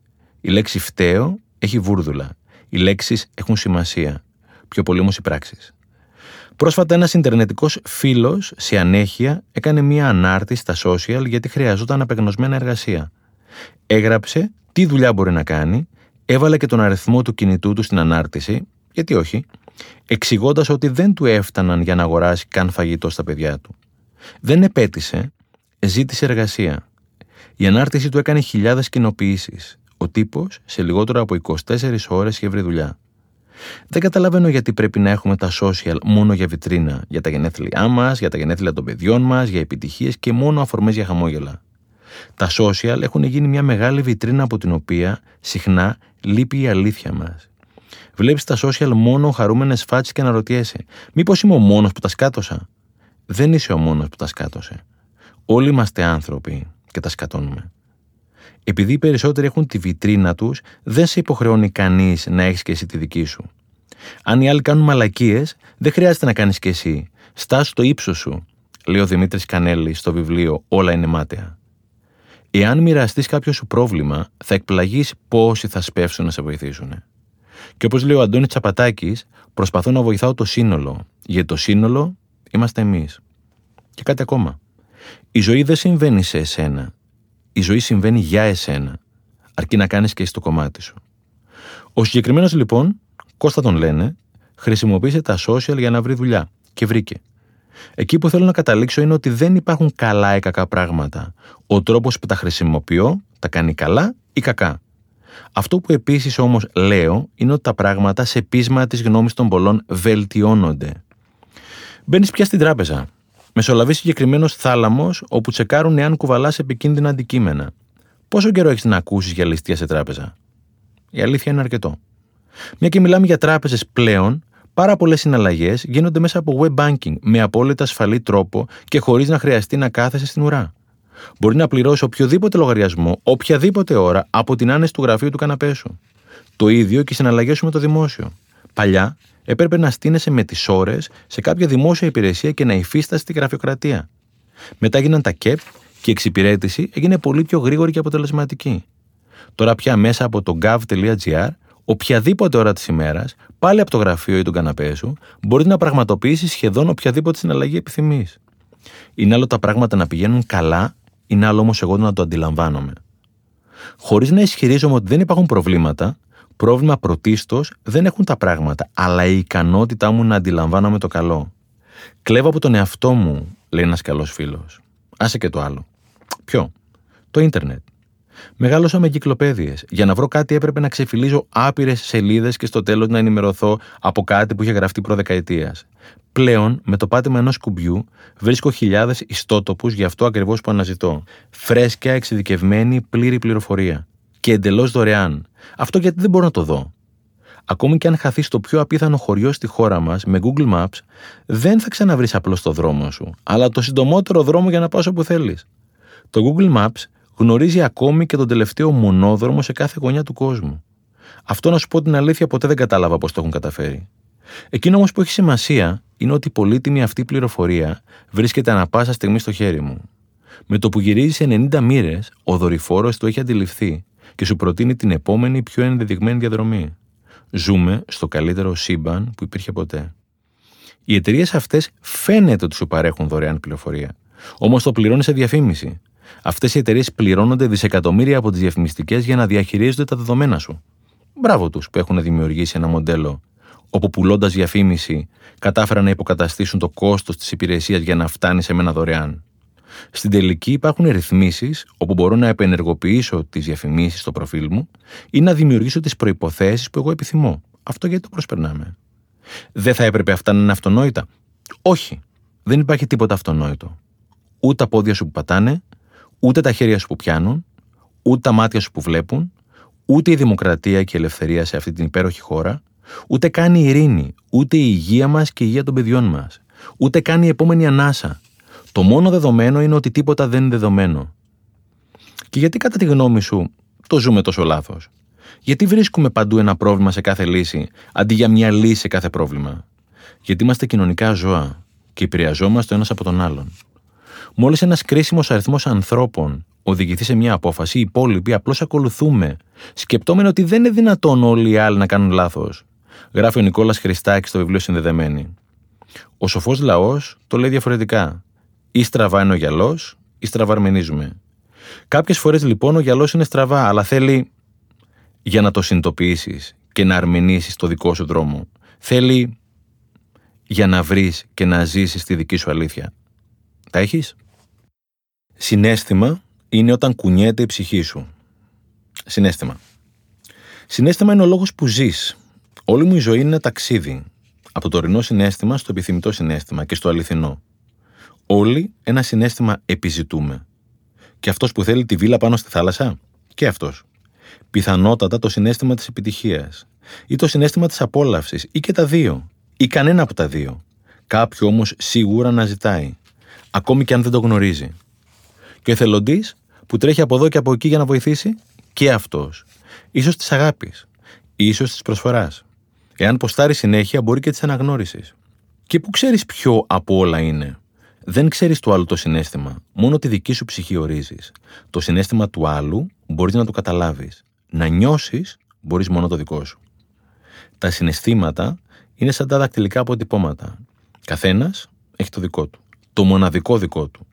Η λέξη φταίω έχει βούρδουλα. Οι λέξεις έχουν σημασία. Πιο πολύ όμως οι πράξεις. Πρόσφατα ένας Ιντερνετικός φίλος σε ανέχεια έκανε μία ανάρτηση στα social γιατί χρειαζόταν απεγνωσμένα εργασία. Έγραψε τι δουλειά μπορεί να κάνει, έβαλε και τον αριθμό του κινητού του στην ανάρτηση, γιατί όχι, εξηγώντας ότι δεν του έφταναν για να αγοράσει καν φαγητό στα παιδιά του. Δεν επέτησε, ζήτησε εργασία. Η ανάρτηση του έκανε χιλιάδες κοινοποιήσεις. Ο τύπος σε λιγότερο από 24 ώρες είχε βρει δουλειά. Δεν καταλαβαίνω γιατί πρέπει να έχουμε τα social μόνο για βιτρίνα, για τα γενέθλιά μας, για τα γενέθλια των παιδιών μας, για επιτυχίες και μόνο αφορμές για χαμόγελα. Τα social έχουν γίνει μια μεγάλη βιτρίνα από την οποία συχνά λείπει η αλήθεια μας. Βλέπεις τα social μόνο χαρούμενες φάτσες και αναρωτιέσαι, Μήπως είμαι ο μόνος που τα σκάτωσα; Δεν είσαι ο μόνος που τα σκάτωσε. Όλοι είμαστε άνθρωποι και τα σκατώνουμε. Επειδή οι περισσότεροι έχουν τη βιτρίνα τους, δεν σε υποχρεώνει κανείς να έχεις και εσύ τη δική σου. Αν οι άλλοι κάνουν μαλακίες, δεν χρειάζεται να κάνεις και εσύ. Στάσου το ύψος σου, λέει ο Δημήτρης Κανέλη στο βιβλίο Όλα είναι μάταια. Εάν μοιραστείς κάποιο σου πρόβλημα, θα εκπλαγείς πόσοι θα σπεύσουν να σε βοηθήσουν. Και όπως λέει ο Αντώνης Τσαπατάκης, προσπαθώ να βοηθάω το σύνολο, γιατί το σύνολο είμαστε εμείς. Και κάτι ακόμα. Η ζωή δεν συμβαίνει σε εσένα. Η ζωή συμβαίνει για εσένα. Αρκεί να κάνεις και εσύ το κομμάτι σου. Ο συγκεκριμένος λοιπόν, Κώστα τον λένε, χρησιμοποίησε τα social για να βρει δουλειά. Και βρήκε. Εκεί που θέλω να καταλήξω είναι ότι δεν υπάρχουν καλά ή κακά πράγματα. Ο τρόπος που τα χρησιμοποιώ τα κάνει καλά ή κακά. Αυτό που επίσης όμως λέω είναι ότι τα πράγματα σε πείσμα της γνώμης των πολλών βελτιώνονται. Μπαίνεις πια στην τράπεζα. Μεσολαβεί συγκεκριμένο θάλαμος όπου τσεκάρουν εάν κουβαλάς επικίνδυνα αντικείμενα. Πόσο καιρό έχεις να ακούσεις για ληστεία σε τράπεζα; Η αλήθεια είναι αρκετό. Μια και μιλάμε για τράπεζες πλέον, Πάρα πολλές συναλλαγές γίνονται μέσα από web banking με απόλυτα ασφαλή τρόπο και χωρίς να χρειαστεί να κάθεσαι στην ουρά. Μπορεί να πληρώσει οποιοδήποτε λογαριασμό, οποιαδήποτε ώρα από την άνεση του γραφείου του καναπέ σου. Το ίδιο και οι συναλλαγές σου με το δημόσιο. Παλιά έπρεπε να στείνεσαι με τις ώρες σε κάποια δημόσια υπηρεσία και να υφίστασαι τη γραφειοκρατία. Μετά έγιναν τα ΚΕΠ και η εξυπηρέτηση έγινε πολύ πιο γρήγορη και αποτελεσματική. Τώρα πια μέσα από το gov.gr, οποιαδήποτε ώρα της ημέρας, πάλι από το γραφείο ή τον καναπέ σου, μπορείς να πραγματοποιήσεις σχεδόν οποιαδήποτε συναλλαγή επιθυμείς. Είναι άλλο τα πράγματα να πηγαίνουν καλά, είναι άλλο όμως εγώ να το αντιλαμβάνομαι. Χωρίς να ισχυρίζομαι ότι δεν υπάρχουν προβλήματα, πρόβλημα πρωτίστως δεν έχουν τα πράγματα, αλλά η ικανότητά μου να αντιλαμβάνομαι το καλό. Κλέβω από τον εαυτό μου, λέει ένας καλός φίλος. Άσε και το άλλο. Ποιο; Το ίντερνετ. Μεγάλωσα με κυκλοπαίδειε. Για να βρω κάτι έπρεπε να ξεφυλίζω άπειρες σελίδες και στο τέλος να ενημερωθώ από κάτι που είχε γραφτεί προδεκαετίας. Πλέον, με το πάτημα ενός κουμπιού, βρίσκω χιλιάδες ιστότοπους για αυτό ακριβώς που αναζητώ. Φρέσκια, εξειδικευμένη, πλήρη πληροφορία. Και εντελώς δωρεάν. Αυτό γιατί δεν μπορώ να το δω. Ακόμη και αν χαθεί στο πιο απίθανο χωριό στη χώρα μας με Google Maps, δεν θα ξαναβρεις απλώς το δρόμο σου, αλλά το συντομότερο δρόμο για να πας όπου θέλεις. Το Google Maps γνωρίζει ακόμη και τον τελευταίο μονόδρομο σε κάθε γωνιά του κόσμου. Αυτό να σου πω την αλήθεια ποτέ δεν κατάλαβα πώς το έχουν καταφέρει. Εκείνο όμως που έχει σημασία είναι ότι η πολύτιμη αυτή πληροφορία βρίσκεται ανα πάσα στιγμή στο χέρι μου. Με το που γυρίζεις σε 90 μοίρες, ο δορυφόρος το έχει αντιληφθεί και σου προτείνει την επόμενη πιο ενδεδειγμένη διαδρομή. Ζούμε στο καλύτερο σύμπαν που υπήρχε ποτέ. Οι εταιρείες αυτές φαίνεται ότι σου παρέχουν δωρεάν πληροφορία. Όμως το πληρώνεις σε διαφήμιση. Αυτές οι εταιρείες πληρώνονται δισεκατομμύρια από τις διαφημιστικές για να διαχειρίζονται τα δεδομένα σου. Μπράβο τους που έχουν δημιουργήσει ένα μοντέλο όπου πουλώντας διαφήμιση κατάφεραν να υποκαταστήσουν το κόστος της υπηρεσίας για να φτάνει σε μένα δωρεάν. Στην τελική υπάρχουν ρυθμίσεις όπου μπορώ να επενεργοποιήσω τις διαφημίσεις στο προφίλ μου ή να δημιουργήσω τις προποθέσει που εγώ επιθυμώ. Αυτό γιατί το προσπερνάμε. Δεν θα έπρεπε αυτά να είναι αυτονόητα; Όχι. Δεν υπάρχει τίποτα αυτονόητο. Ούτε τα πόδια σου που πατάνε, ούτε τα χέρια σου που πιάνουν, ούτε τα μάτια σου που βλέπουν, ούτε η δημοκρατία και η ελευθερία σε αυτή την υπέροχη χώρα, ούτε καν η ειρήνη, ούτε η υγεία μας και η υγεία των παιδιών μας, ούτε καν η επόμενη ανάσα. Το μόνο δεδομένο είναι ότι τίποτα δεν είναι δεδομένο. Και γιατί κατά τη γνώμη σου το ζούμε τόσο λάθος; Γιατί βρίσκουμε παντού ένα πρόβλημα σε κάθε λύση, αντί για μια λύση σε κάθε πρόβλημα; Γιατί είμαστε κοινωνικά ζώα και επηρεαζόμαστε ο ένας από τον άλλον. Μόλις ένας κρίσιμος αριθμός ανθρώπων οδηγηθεί σε μια απόφαση, οι υπόλοιποι απλώς ακολουθούμε, σκεπτόμενοι ότι δεν είναι δυνατόν όλοι οι άλλοι να κάνουν λάθος. Γράφει ο Νικόλας Χριστάκης στο βιβλίο Συνδεδεμένη. Ο σοφός λαός το λέει διαφορετικά. Ή στραβά είναι ο γυαλός, ή στραβαρμενίζουμε. Κάποιες φορές λοιπόν ο γυαλός είναι στραβά, αλλά θέλει για να το συνειδητοποιήσεις και να αρμενήσει το δικό σου δρόμο. Θέλει για να βρεις και να ζήσεις τη δική σου αλήθεια. Τα έχεις; Συνέστημα είναι όταν κουνιέται η ψυχή σου. Συνέστημα. Συνέστημα είναι ο λόγος που ζεις. Όλη μου η ζωή είναι ένα ταξίδι. Από το ορεινό συνέστημα στο επιθυμητό συνέστημα και στο αληθινό. Όλοι ένα συνέστημα επιζητούμε. Και αυτός που θέλει τη βίλα πάνω στη θάλασσα, και αυτός. Πιθανότατα το συνέστημα της επιτυχίας. Ή το συνέστημα της απόλαυσης, ή και τα δύο. Ή κανένα από τα δύο. Κάποιο όμως σίγουρα να ζητάει ακόμη και αν δεν το γνωρίζει. Και ο εθελοντής που τρέχει από εδώ και από εκεί για να βοηθήσει, και αυτός. σω της αγάπης, ίσως της προσφοράς. Εάν ποστάρει συνέχεια, μπορεί και της αναγνώρισης. Και που ξέρεις ποιο από όλα είναι; Δεν ξέρεις το άλλο το συνέστημα. Μόνο τη δική σου ψυχή ορίζεις. Το συνέστημα του άλλου μπορείς να το καταλάβεις. Να νιώσεις μπορείς μόνο το δικό σου. Τα συναισθήματα είναι σαν τα δακτυλικά αποτυπώματα. Καθένας έχει το δικό του το μοναδικό δικό του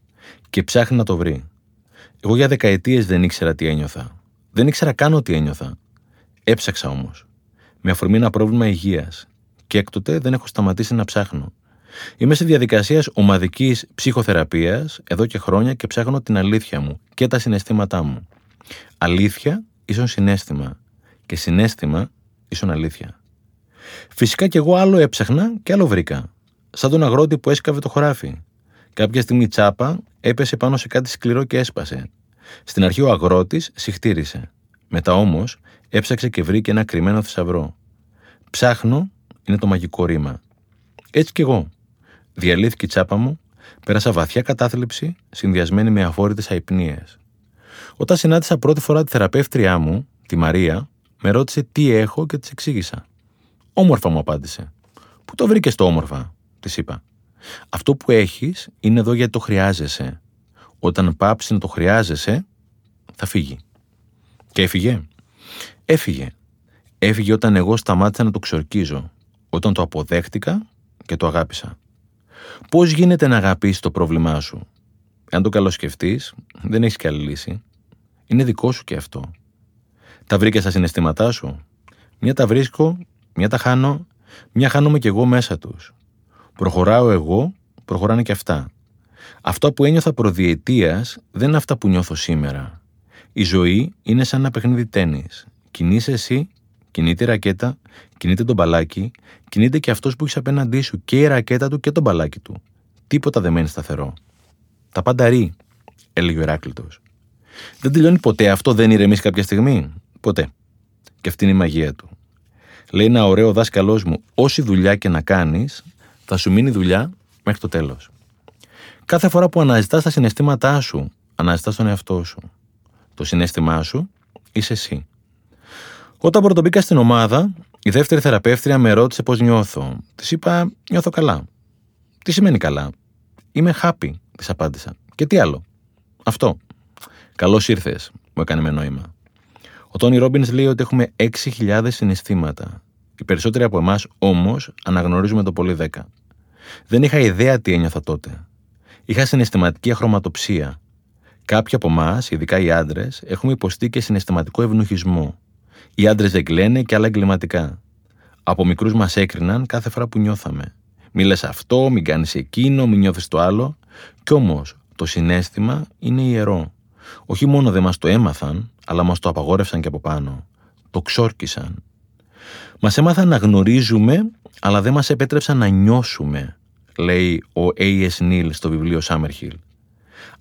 και ψάχνει να το βρει. Εγώ για δεκαετίες δεν ήξερα τι ένιωθα. Δεν ήξερα καν ότι ένιωθα. Έψαξα όμως. Με αφορμή ένα πρόβλημα υγείας. Και έκτοτε δεν έχω σταματήσει να ψάχνω. Είμαι σε διαδικασία ομαδικής ψυχοθεραπείας εδώ και χρόνια και ψάχνω την αλήθεια μου και τα συναισθήματά μου. Αλήθεια ίσον συνέστημα. Και συνέστημα ίσον αλήθεια. Φυσικά κι εγώ άλλο έψαχνα και άλλο βρήκα. Σαν τον αγρότη που έσκαβε το χωράφι. Κάποια στιγμή η τσάπα έπεσε πάνω σε κάτι σκληρό και έσπασε. Στην αρχή ο αγρότης συχτήρισε. Μετά όμως έψαξε και βρήκε ένα κρυμμένο θησαυρό. Ψάχνω είναι το μαγικό ρήμα. Έτσι κι εγώ. Διαλύθηκε η τσάπα μου, πέρασα βαθιά κατάθλιψη συνδυασμένη με αφόρητες αϊπνίες. Όταν συνάντησα πρώτη φορά τη θεραπεύτριά μου, τη Μαρία, με ρώτησε τι έχω και της εξήγησα. Όμορφα μου απάντησε. Πού το βρήκες το όμορφα, της είπα. Αυτό που έχεις είναι εδώ γιατί το χρειάζεσαι. Όταν πάψει να το χρειάζεσαι, θα φύγει. Και έφυγε; Έφυγε. Έφυγε όταν εγώ σταμάτησα να το ξορκίζω. Όταν το αποδέχτηκα και το αγάπησα. Πώς γίνεται να αγαπήσεις το πρόβλημά σου; Αν το καλοσκεφτείς, δεν έχεις καλή λύση. Είναι δικό σου και αυτό. Τα βρήκε στα συναισθήματά σου. Μια τα βρίσκω, μια τα χάνω, μια χάνομαι κι εγώ μέσα τους. Προχωράω εγώ, προχωράνε και αυτά. Αυτό που ένιωθα προδιετία δεν είναι αυτά που νιώθω σήμερα. Η ζωή είναι σαν ένα παιχνίδι τέννης. Κινείσαι εσύ, κινείται η ρακέτα, κινείται το μπαλάκι, κινείται και αυτός που έχεις απέναντί σου και η ρακέτα του και το μπαλάκι του. Τίποτα δεν μένει σταθερό. Τα πάντα ρί, έλεγε ο Εράκλειτο. Δεν τελειώνει ποτέ αυτό, δεν ηρεμείς κάποια στιγμή; Ποτέ. Και αυτή είναι η μαγεία του. Λέει ένα ωραίο δάσκαλός μου, όση δουλειά και να κάνεις, θα σου μείνει δουλειά μέχρι το τέλος. Κάθε φορά που αναζητάς τα συναισθήματά σου, αναζητάς τον εαυτό σου. Το συνέστημά σου είσαι εσύ. Όταν πρωτομπήκα στην ομάδα, η δεύτερη θεραπεύτρια με ρώτησε πώς νιώθω. Της είπα: Νιώθω καλά. Τι σημαίνει καλά; Είμαι happy, της απάντησα. Και τι άλλο; Αυτό. Καλώς ήρθες, μου έκανε με νόημα. Ο Τόνι Ρόμπινς λέει ότι έχουμε 6.000 συναισθήματα. Οι περισσότεροι από εμάς όμως αναγνωρίζουμε το πολύ 10. Δεν είχα ιδέα τι ένιωθα τότε. Είχα συναισθηματική αχρωματοψία. Κάποιοι από εμάς, ειδικά οι άντρες, έχουμε υποστεί και συναισθηματικό ευνουχισμό. Οι άντρες δεν κλαίνε και άλλα εγκληματικά. Από μικρούς μας έκριναν κάθε φορά που νιώθαμε. Μη αυτό, μην κάνεις εκείνο, μην νιώθεις το άλλο. Κι όμως το συνέστημα είναι ιερό. Όχι μόνο δεν μας το έμαθαν, αλλά μας το απαγόρευσαν και από πάνω. Το ξόρκισαν. Μας έμαθαν να γνωρίζουμε, αλλά δεν μας επέτρεψαν να νιώσουμε, λέει ο A.S. Neil στο βιβλίο Summerhill.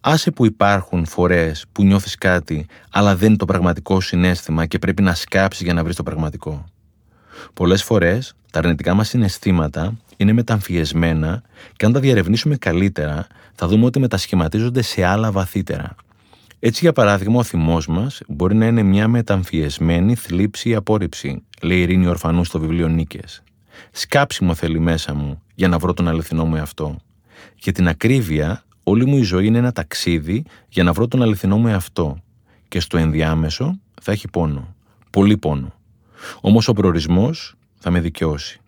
Άσε που υπάρχουν φορές που νιώθεις κάτι, αλλά δεν είναι το πραγματικό συνέστημα και πρέπει να σκάψεις για να βρεις το πραγματικό. Πολλές φορές τα αρνητικά μας συναισθήματα είναι μεταμφιεσμένα και αν τα διαρευνήσουμε καλύτερα, θα δούμε ότι μετασχηματίζονται σε άλλα βαθύτερα. Έτσι, για παράδειγμα, ο θυμός μας μπορεί να είναι μια μεταμφιεσμένη θλίψη ή απόρριψη, λέει η Ειρήνη Ορφανού στο βιβλίο Νίκες. Σκάψιμο θέλει μέσα μου για να βρω τον αληθινό μου εαυτό. Για την ακρίβεια, όλη μου η ζωή είναι ένα ταξίδι για να βρω τον αληθινό μου εαυτό. Και στο ενδιάμεσο θα έχει πόνο. Πολύ πόνο. Όμως ο προορισμός θα με δικαιώσει.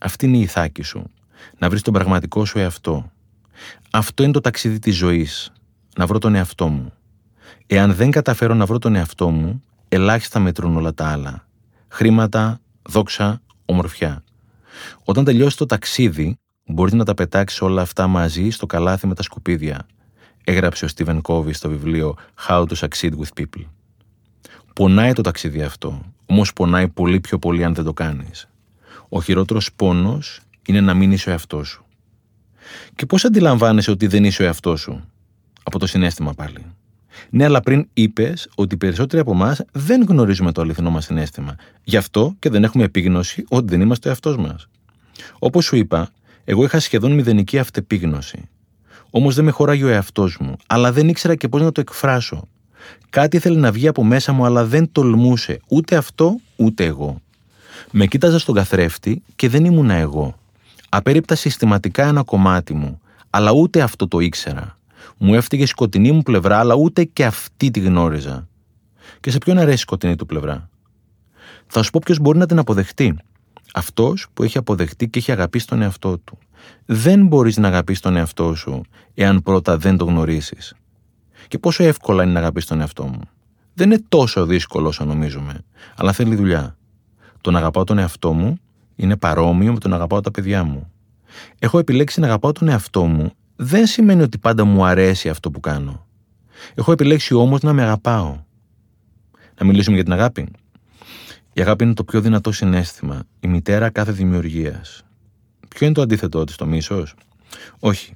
Αυτή είναι η ηθάκη σου. Να βρεις τον πραγματικό σου εαυτό. Αυτό είναι το ταξίδι της ζωής. Να βρω τον εαυτό μου. Εάν δεν καταφέρω να βρω τον εαυτό μου, ελάχιστα μετρούν όλα τα άλλα. Χρήματα, δόξα, ομορφιά. Όταν τελειώσει το ταξίδι, μπορεί να τα πετάξεις όλα αυτά μαζί στο καλάθι με τα σκουπίδια. Έγραψε ο Στίβεν Κόβι στο βιβλίο How to Succeed with People. Πονάει το ταξίδι αυτό, όμως πονάει πολύ πιο πολύ αν δεν το κάνεις. Ο χειρότερος πόνος είναι να μην είσαι ο εαυτός σου. Και πώς αντιλαμβάνεσαι ότι δεν είσαι ο εαυτός σου, από το συνέστημα πάλι. Ναι, αλλά πριν είπες ότι οι περισσότεροι από εμάς δεν γνωρίζουμε το αληθινό μας συνέστημα. Γι' αυτό και δεν έχουμε επίγνωση ότι δεν είμαστε ο εαυτός μας. Όπως σου είπα, εγώ είχα σχεδόν μηδενική αυτεπίγνωση. Όμως δεν με χωράγει ο εαυτός μου, αλλά δεν ήξερα και πώς να το εκφράσω. Κάτι ήθελε να βγει από μέσα μου, αλλά δεν τολμούσε ούτε αυτό ούτε εγώ. Με κοίταζα στον καθρέφτη και δεν ήμουνα εγώ. Απέριπτα συστηματικά ένα κομμάτι μου, αλλά ούτε αυτό το ήξερα. Μου έφταιγε η σκοτεινή μου πλευρά, αλλά ούτε και αυτή τη γνώριζα. Και σε ποιον αρέσει η σκοτεινή του πλευρά; Θα σου πω ποιος μπορεί να την αποδεχτεί. Αυτός που έχει αποδεχτεί και έχει αγαπήσει τον εαυτό του. Δεν μπορείς να αγαπήσεις τον εαυτό σου, εάν πρώτα δεν το γνωρίσεις. Και πόσο εύκολα είναι να αγαπήσεις τον εαυτό μου. Δεν είναι τόσο δύσκολο όσο νομίζουμε, αλλά θέλει δουλειά. Το να αγαπάω τον εαυτό μου είναι παρόμοιο με το να αγαπάω τα παιδιά μου. Έχω επιλέξει να αγαπάω τον εαυτό μου δεν σημαίνει ότι πάντα μου αρέσει αυτό που κάνω. Έχω επιλέξει όμως να με αγαπάω. Να μιλήσουμε για την αγάπη. Η αγάπη είναι το πιο δυνατό συνέστημα, η μητέρα κάθε δημιουργίας. Ποιο είναι το αντίθετό της, το μίσος; Όχι.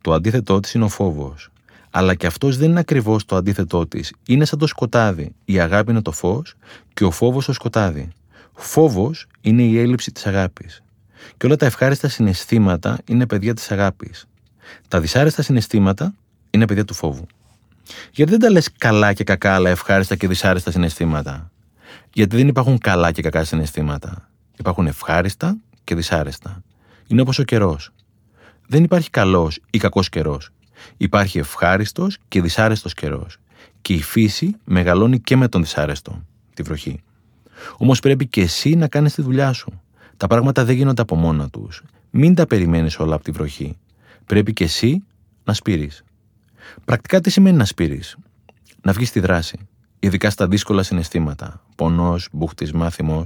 Το αντίθετό της είναι ο φόβος. Αλλά και αυτός δεν είναι ακριβώς το αντίθετό της. Είναι σαν το σκοτάδι. Η αγάπη είναι το φως και ο φόβος το σκοτάδι. Φόβος είναι η έλλειψη της αγάπης. Και όλα τα ευχάριστα συναισθήματα είναι παιδιά της αγάπης. Τα δυσάρεστα συναισθήματα είναι παιδιά του φόβου. Γιατί δεν τα λες καλά και κακά, αλλά ευχάριστα και δυσάρεστα συναισθήματα; Γιατί δεν υπάρχουν καλά και κακά συναισθήματα. Υπάρχουν ευχάριστα και δυσάρεστα. Είναι όπως ο καιρός. Δεν υπάρχει καλός ή κακός καιρός. Υπάρχει ευχάριστος και δυσάρεστος καιρός. Και η φύση μεγαλώνει και με τον δυσάρεστο, τη βροχή. Όμως πρέπει και εσύ να κάνεις τη δουλειά σου. Τα πράγματα δεν γίνονται από μόνα τους. Μην τα περιμένεις όλα από τη βροχή. Πρέπει και εσύ να σπείρεις. Πρακτικά τι σημαίνει να σπείρεις, Να βγεις στη δράση, ειδικά στα δύσκολα συναισθήματα. Πονός, μπουχτισμά, θυμό.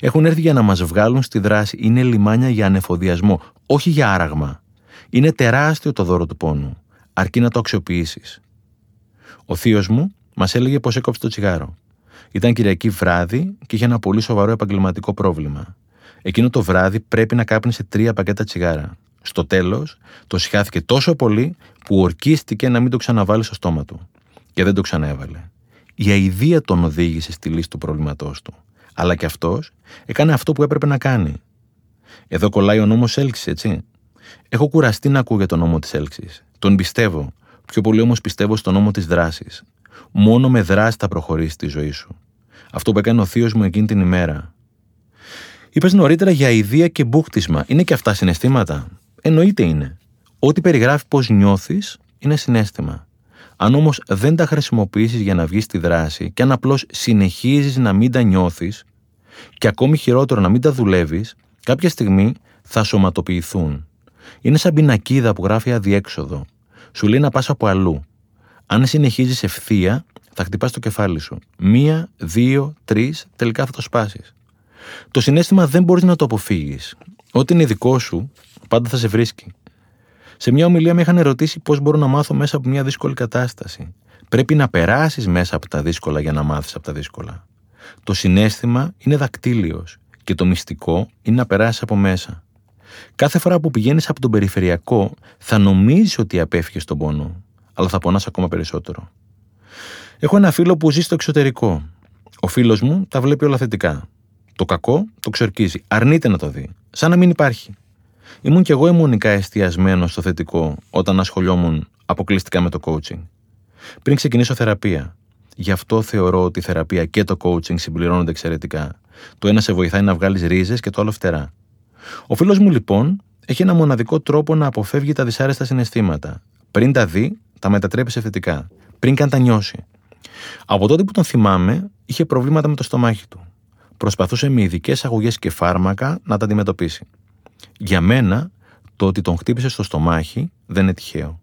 Έχουν έρθει για να μας βγάλουν στη δράση. Είναι λιμάνια για ανεφοδιασμό, όχι για άραγμα. Είναι τεράστιο το δώρο του πόνου, αρκεί να το αξιοποιήσεις. Ο θείος μου μας έλεγε πως έκοψε το τσιγάρο. Ήταν Κυριακή βράδυ και είχε ένα πολύ σοβαρό επαγγελματικό πρόβλημα. Εκείνο το βράδυ πρέπει να κάπνισε τρία πακέτα τσιγάρα. Στο τέλος, το συχάθηκε τόσο πολύ που ορκίστηκε να μην το ξαναβάλει στο στόμα του. Και δεν το ξανέβαλε. Η αηδία τον οδήγησε στη λύση του προβλήματός του. Αλλά και αυτός έκανε αυτό που έπρεπε να κάνει. Εδώ κολλάει ο νόμος έλξης, έτσι. Έχω κουραστεί να ακούω για τον νόμο της έλξης. Τον πιστεύω. Πιο πολύ όμως πιστεύω στον νόμο της δράσης. Μόνο με δράση θα προχωρήσει τη ζωή σου. Αυτό που έκανε ο θείος μου εκείνη την ημέρα. Είπες νωρίτερα για ιδέα και μπούχτισμα. Είναι και αυτά συναισθήματα; Εννοείται είναι. Ό,τι περιγράφει πώς νιώθεις είναι συνέστημα. Αν όμως δεν τα χρησιμοποιήσεις για να βγεις στη δράση και αν απλώς συνεχίζεις να μην τα νιώθεις και ακόμη χειρότερο να μην τα δουλεύεις, κάποια στιγμή θα σωματοποιηθούν. Είναι σαν πινακίδα που γράφει αδιέξοδο. Σου λέει να πας από αλλού. Αν συνεχίζεις ευθεία, θα χτυπάς το κεφάλι σου. Μία, δύο, τρεις, τελικά θα το σπάσεις. Το συνέστημα δεν μπορείς να το αποφύγεις. Ό,τι είναι δικό σου, πάντα θα σε βρίσκει. Σε μια ομιλία με είχαν ερωτήσει πώς μπορώ να μάθω μέσα από μια δύσκολη κατάσταση. Πρέπει να περάσεις μέσα από τα δύσκολα για να μάθεις από τα δύσκολα. Το συνέστημα είναι δακτύλιος και το μυστικό είναι να περάσεις από μέσα. Κάθε φορά που πηγαίνεις από τον περιφερειακό, θα νομίζεις ότι απέφυγες τον πόνο, αλλά θα πονάς ακόμα περισσότερο. Έχω ένα φίλο που ζει στο εξωτερικό. Ο φίλος μου τα βλέπει όλα θετικά. Το κακό το ξορκίζει. Αρνείται να το δει. Σαν να μην υπάρχει. Ήμουν κι εγώ αιμονικά εστιασμένος στο θετικό όταν ασχολιόμουν αποκλειστικά με το coaching. Πριν ξεκινήσω θεραπεία. Γι' αυτό θεωρώ ότι η θεραπεία και το coaching συμπληρώνονται εξαιρετικά. Το ένα σε βοηθάει να βγάλεις ρίζες και το άλλο φτερά. Ο φίλος μου λοιπόν έχει ένα μοναδικό τρόπο να αποφεύγει τα δυσάρεστα συναισθήματα. Πριν τα δει, τα μετατρέπει σε θετικά. Πριν καν τα νιώσει. Από τότε που τον θυμάμαι, είχε προβλήματα με το στομάχι του. Προσπαθούσε με ειδικές αγωγές και φάρμακα να τα αντιμετωπίσει. Για μένα, το ότι τον χτύπησε στο στομάχι δεν είναι τυχαίο.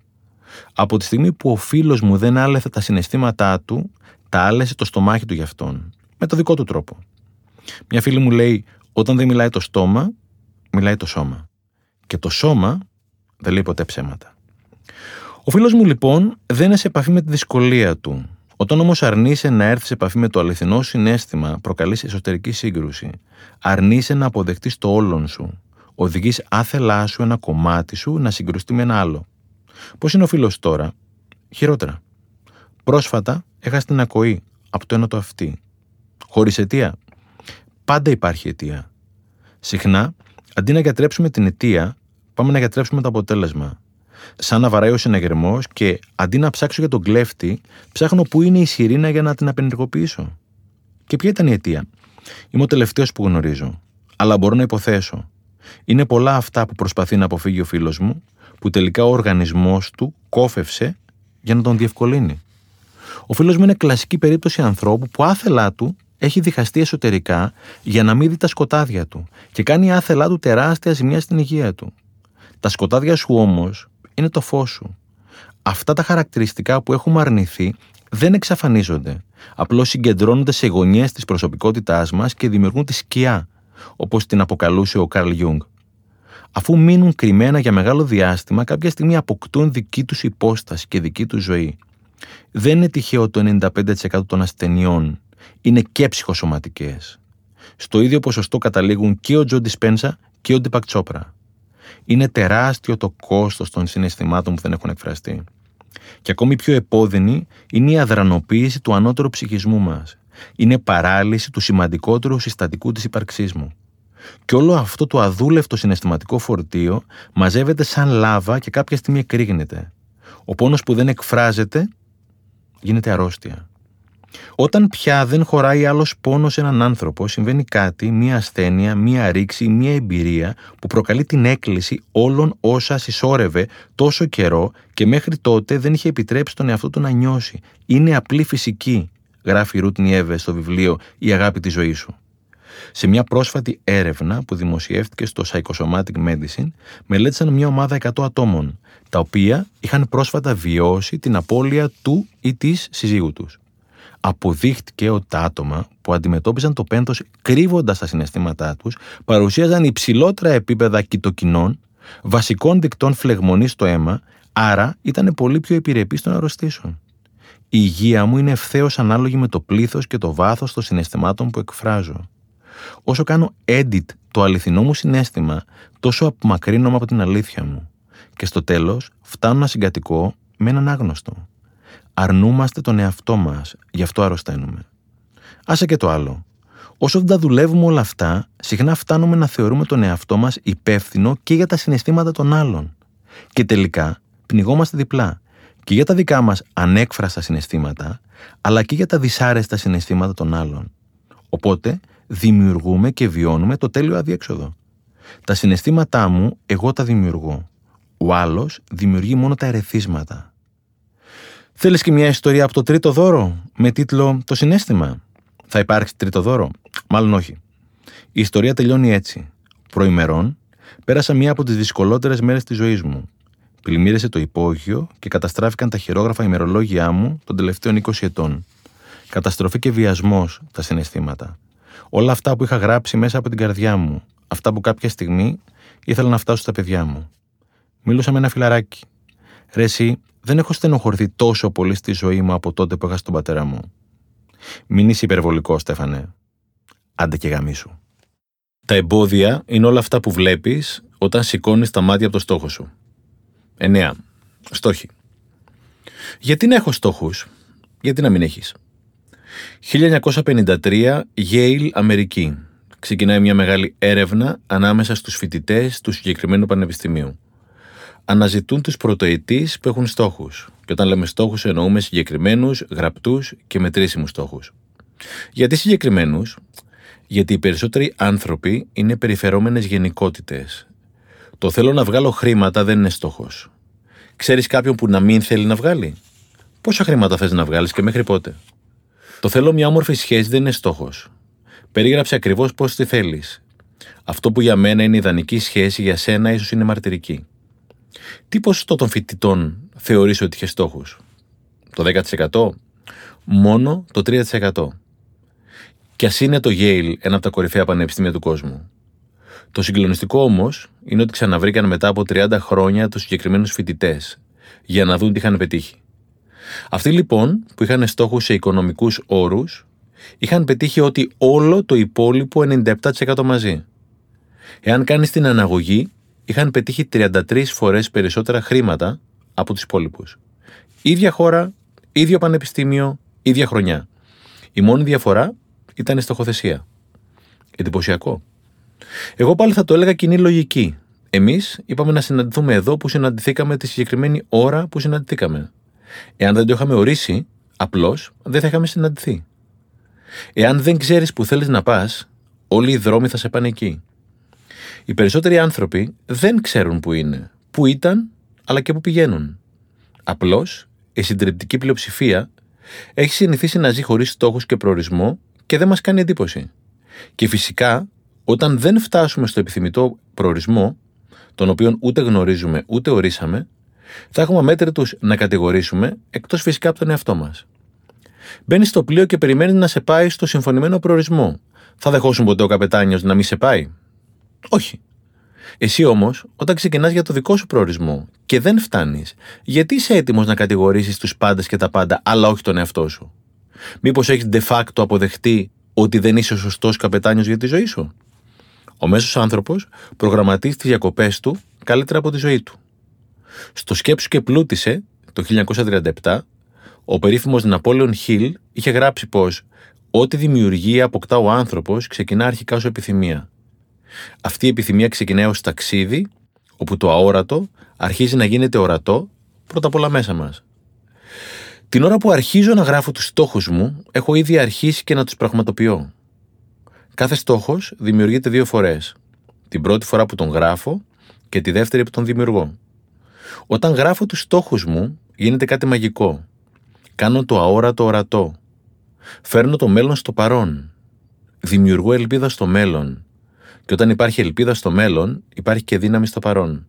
Από τη στιγμή που ο φίλος μου δεν άλεθε τα συναισθήματά του, τα άλεσε το στομάχι του γι' αυτόν. Με το δικό του τρόπο. Μια φίλη μου λέει: Όταν δεν μιλάει το στόμα, μιλάει το σώμα. Και το σώμα δεν λέει ποτέ ψέματα. Ο φίλος μου λοιπόν δεν είναι σε επαφή με τη δυσκολία του. Όταν όμως αρνείσαι να έρθεις σε επαφή με το αληθινό συνέστημα, προκαλεί εσωτερικής σύγκρουση. Αρνείσαι να αποδεχτείς το όλον σου. Οδηγείς άθελά σου ένα κομμάτι σου να συγκρουστεί με ένα άλλο. Πώς είναι ο φίλος τώρα, χειρότερα. Πρόσφατα έχασε την ακοή από το ένα το αυτή. Χωρίς αιτία. Πάντα υπάρχει αιτία. Συχνά, αντί να γιατρέψουμε την αιτία, πάμε να γιατρέψουμε το αποτέλεσμα σαν να βαράει ο συναγερμός και αντί να ψάξω για τον κλέφτη, ψάχνω πού είναι η σιρήνα για να την απενεργοποιήσω. Και ποια ήταν η αιτία; Είμαι ο τελευταίος που γνωρίζω. Αλλά μπορώ να υποθέσω. Είναι πολλά αυτά που προσπαθεί να αποφύγει ο φίλος μου, που τελικά ο οργανισμός του κόφευσε για να τον διευκολύνει. Ο φίλος μου είναι κλασική περίπτωση ανθρώπου που άθελά του έχει διχαστεί εσωτερικά για να μην δει τα σκοτάδια του και κάνει άθελά του τεράστια ζημιά στην υγεία του. Τα σκοτάδια σου όμως είναι το φως σου. Αυτά τα χαρακτηριστικά που έχουμε αρνηθεί δεν εξαφανίζονται. Απλώς συγκεντρώνονται σε γωνιές της προσωπικότητάς μας και δημιουργούν τη σκιά, όπως την αποκαλούσε ο Καρλ Γιουνγκ. Αφού μείνουν κρυμμένα για μεγάλο διάστημα, κάποια στιγμή αποκτούν δική τους υπόσταση και δική τους ζωή. Δεν είναι τυχαίο ότι το 95% των ασθενειών είναι και ψυχοσωματικές. Στο ίδιο ποσοστό καταλήγουν και ο Τζο Ντισπένζα και ο Ντίπακ Τσόπρα. Είναι τεράστιο το κόστος των συναισθημάτων που δεν έχουν εκφραστεί. Και ακόμη πιο επώδυνη είναι η αδρανοποίηση του ανώτερου ψυχισμού μας. Είναι παράλυση του σημαντικότερου συστατικού της ύπαρξής μου. Και όλο αυτό το αδούλευτο συναισθηματικό φορτίο μαζεύεται σαν λάβα και κάποια στιγμή εκρήγνεται. Ο πόνος που δεν εκφράζεται γίνεται αρρώστια. Όταν πια δεν χωράει άλλος πόνος σε έναν άνθρωπο, συμβαίνει κάτι, μία ασθένεια, μία ρήξη, μία εμπειρία που προκαλεί την έκκληση όλων όσα συσσόρευε τόσο καιρό και μέχρι τότε δεν είχε επιτρέψει τον εαυτό του να νιώσει. Είναι απλή φυσική, γράφει η Ρουτ Νιέβε στο βιβλίο Η αγάπη της ζωής σου. Σε μια πρόσφατη έρευνα που δημοσιεύτηκε στο Psychosomatic Medicine, μελέτησαν μια ομάδα 100 ατόμων, τα οποία είχαν πρόσφατα βιώσει την απώλεια του ή της συζύγου τους αποδείχτηκε ότι τα άτομα που αντιμετώπιζαν το πένθος κρύβοντας τα συναισθήματά τους παρουσίαζαν υψηλότερα επίπεδα κοιτοκινών, βασικών δικτών φλεγμονής στο αίμα, άρα ήταν πολύ πιο επιρρεπείς των αρρωστήσεων. Η υγεία μου είναι ευθέως ανάλογη με το πλήθος και το βάθος των συναισθημάτων που εκφράζω. Όσο κάνω edit το αληθινό μου συνέστημα, τόσο απομακρύνομαι από την αλήθεια μου. Και στο τέλος φτάνω να συγκατοικώ με έναν άγνωστο. Αρνούμαστε τον εαυτό μας, γι' αυτό αρρωσταίνουμε. Άσε και το άλλο. Όσο δεν τα δουλεύουμε όλα αυτά, συχνά φτάνουμε να θεωρούμε τον εαυτό μας υπεύθυνο και για τα συναισθήματα των άλλων. Και τελικά πνιγόμαστε διπλά. Και για τα δικά μας ανέκφραστα συναισθήματα, αλλά και για τα δυσάρεστα συναισθήματα των άλλων. Οπότε δημιουργούμε και βιώνουμε το τέλειο αδιέξοδο. Τα συναισθήματά μου, εγώ τα δημιουργώ. Ο άλλος δημιουργεί μόνο τα ερεθίσματα. Θέλεις και μια ιστορία από το τρίτο δώρο με τίτλο «Το συνέστημα». Θα υπάρξει τρίτο δώρο; Μάλλον όχι. Η ιστορία τελειώνει έτσι. Προημερών, πέρασα μία από τις δυσκολότερες μέρες της ζωής μου. Πλημμύρισε το υπόγειο και καταστράφηκαν τα χειρόγραφα ημερολόγια μου των τελευταίων 20 ετών. Καταστροφή και βιασμός τα συναισθήματα. Όλα αυτά που είχα γράψει μέσα από την καρδιά μου. Αυτά που κάποια στιγμή ήθελα να φτάσω στα παιδιά μου. Μίλουσα με ένα φιλαράκι. Ρε εσύ, δεν έχω στενοχωρηθεί τόσο πολύ στη ζωή μου από τότε που έχασα τον πατέρα μου. Μην είσαι υπερβολικό, Στέφανε. Άντε και γαμίσου. Τα εμπόδια είναι όλα αυτά που βλέπεις όταν σηκώνεις τα μάτια από το στόχο σου. 9. Στόχοι. Γιατί να έχω στόχους, γιατί να μην έχεις. 1953, Yale, Αμερική. Ξεκινάει μια μεγάλη έρευνα ανάμεσα στους φοιτητές του συγκεκριμένου πανεπιστημίου αναζητούν τους πρωτοετής που έχουν στόχους. Και όταν λέμε στόχους εννοούμε συγκεκριμένους, γραπτούς και μετρήσιμους στόχους. Γιατί συγκεκριμένους, γιατί οι περισσότεροι άνθρωποι είναι περιφερόμενες γενικότητες. Το θέλω να βγάλω χρήματα δεν είναι στόχος. Ξέρεις κάποιον που να μην θέλει να βγάλει; Πόσα χρήματα θες να βγάλεις και μέχρι πότε; Το θέλω μια όμορφη σχέση δεν είναι στόχος. Περίγραψε ακριβώς πώς τη θέλεις. Αυτό που για μένα είναι ιδανική σχέση για σένα ίσως είναι μαρτυρική. Τι ποσοστό των φοιτητών θεωρείς ότι είχε στόχους; Το 10%? Μόνο το 3%. Και ας είναι το Yale ένα από τα κορυφαία πανεπιστήμια του κόσμου. Το συγκλονιστικό όμως είναι ότι ξαναβρήκαν μετά από 30 χρόνια τους συγκεκριμένους φοιτητές για να δουν τι είχαν πετύχει. Αυτοί λοιπόν που είχαν στόχους σε οικονομικούς όρους είχαν πετύχει ότι όλο το υπόλοιπο 97% μαζί. Εάν κάνεις την αναγωγή, είχαν πετύχει 33 φορές περισσότερα χρήματα από τους υπόλοιπους. ίδια χώρα, ίδιο πανεπιστήμιο, ίδια χρονιά. Η μόνη διαφορά ήταν η στοχοθεσία. Εντυπωσιακό. Εγώ πάλι θα το έλεγα κοινή λογική. Εμείς είπαμε να συναντηθούμε εδώ που συναντηθήκαμε τη συγκεκριμένη ώρα που συναντηθήκαμε. Εάν δεν το είχαμε ορίσει, απλώς δεν θα είχαμε συναντηθεί. Εάν δεν ξέρεις που θέλεις να πας, όλοι οι δρόμοι θα σε πάνε εκεί. Οι περισσότεροι άνθρωποι δεν ξέρουν που είναι, που ήταν, αλλά και που πηγαίνουν. Απλώς, η συντριπτική πλειοψηφία έχει συνηθίσει να ζει χωρίς στόχους και προορισμό και δεν μας κάνει εντύπωση. Και φυσικά, όταν δεν φτάσουμε στο επιθυμητό προορισμό, τον οποίο ούτε γνωρίζουμε ούτε ορίσαμε, θα έχουμε αμέτρητου να κατηγορήσουμε, εκτός φυσικά από τον εαυτό μας. Μπαίνει στο πλοίο και περιμένει να σε πάει στο συμφωνημένο προορισμό. Θα δεχόσουν ποτέ ο καπετάνιος να μην σε πάει; Όχι. Εσύ όμως, όταν ξεκινάς για το δικό σου προορισμό και δεν φτάνεις, γιατί είσαι έτοιμος να κατηγορήσεις τους πάντες και τα πάντα, αλλά όχι τον εαυτό σου; Μήπως έχεις de facto αποδεχτεί ότι δεν είσαι ο σωστός καπετάνιος για τη ζωή σου; Ο μέσος άνθρωπος προγραμματίζει τις διακοπές του καλύτερα από τη ζωή του. Στο σκέψου και πλούτησε το 1937, ο περίφημος Ναπόλεον Χιλ είχε γράψει πως «Ό,τι δημιουργία αποκτά ο άνθρωπος ξεκινά αρχικά ως επιθυμία. Αυτή η επιθυμία ξεκινάει ως ταξίδι, όπου το αόρατο αρχίζει να γίνεται ορατό πρώτα απ' όλα μέσα μας. Την ώρα που αρχίζω να γράφω τους στόχους μου, έχω ήδη αρχίσει και να τους πραγματοποιώ. Κάθε στόχος δημιουργείται δύο φορές. Την πρώτη φορά που τον γράφω και τη δεύτερη που τον δημιουργώ. Όταν γράφω τους στόχους μου, γίνεται κάτι μαγικό. Κάνω το αόρατο ορατό. Φέρνω το μέλλον στο παρόν. Δημιουργώ ελπίδα στο μέλλον. Και όταν υπάρχει ελπίδα στο μέλλον, υπάρχει και δύναμη στο παρόν.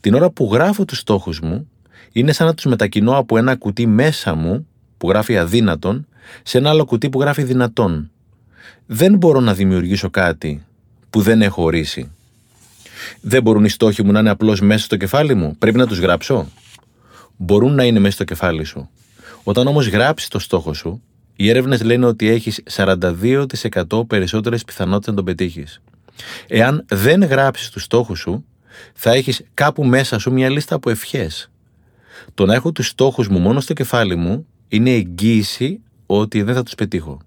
Την ώρα που γράφω τους στόχους μου, είναι σαν να τους μετακινώ από ένα κουτί μέσα μου, που γράφει αδύνατον, σε ένα άλλο κουτί που γράφει δυνατόν. Δεν μπορώ να δημιουργήσω κάτι που δεν έχω ορίσει. Δεν μπορούν οι στόχοι μου να είναι απλώς μέσα στο κεφάλι μου. Πρέπει να τους γράψω. Μπορούν να είναι μέσα στο κεφάλι σου. Όταν όμως γράψεις το στόχο σου, οι έρευνες λένε ότι έχεις 42% περισσότερες πιθανότητες να τον πετύχεις. Εάν δεν γράψεις τους στόχους σου, θα έχεις κάπου μέσα σου μια λίστα από ευχές. Το να έχω τους στόχους μου μόνο στο κεφάλι μου είναι εγγύηση ότι δεν θα τους πετύχω.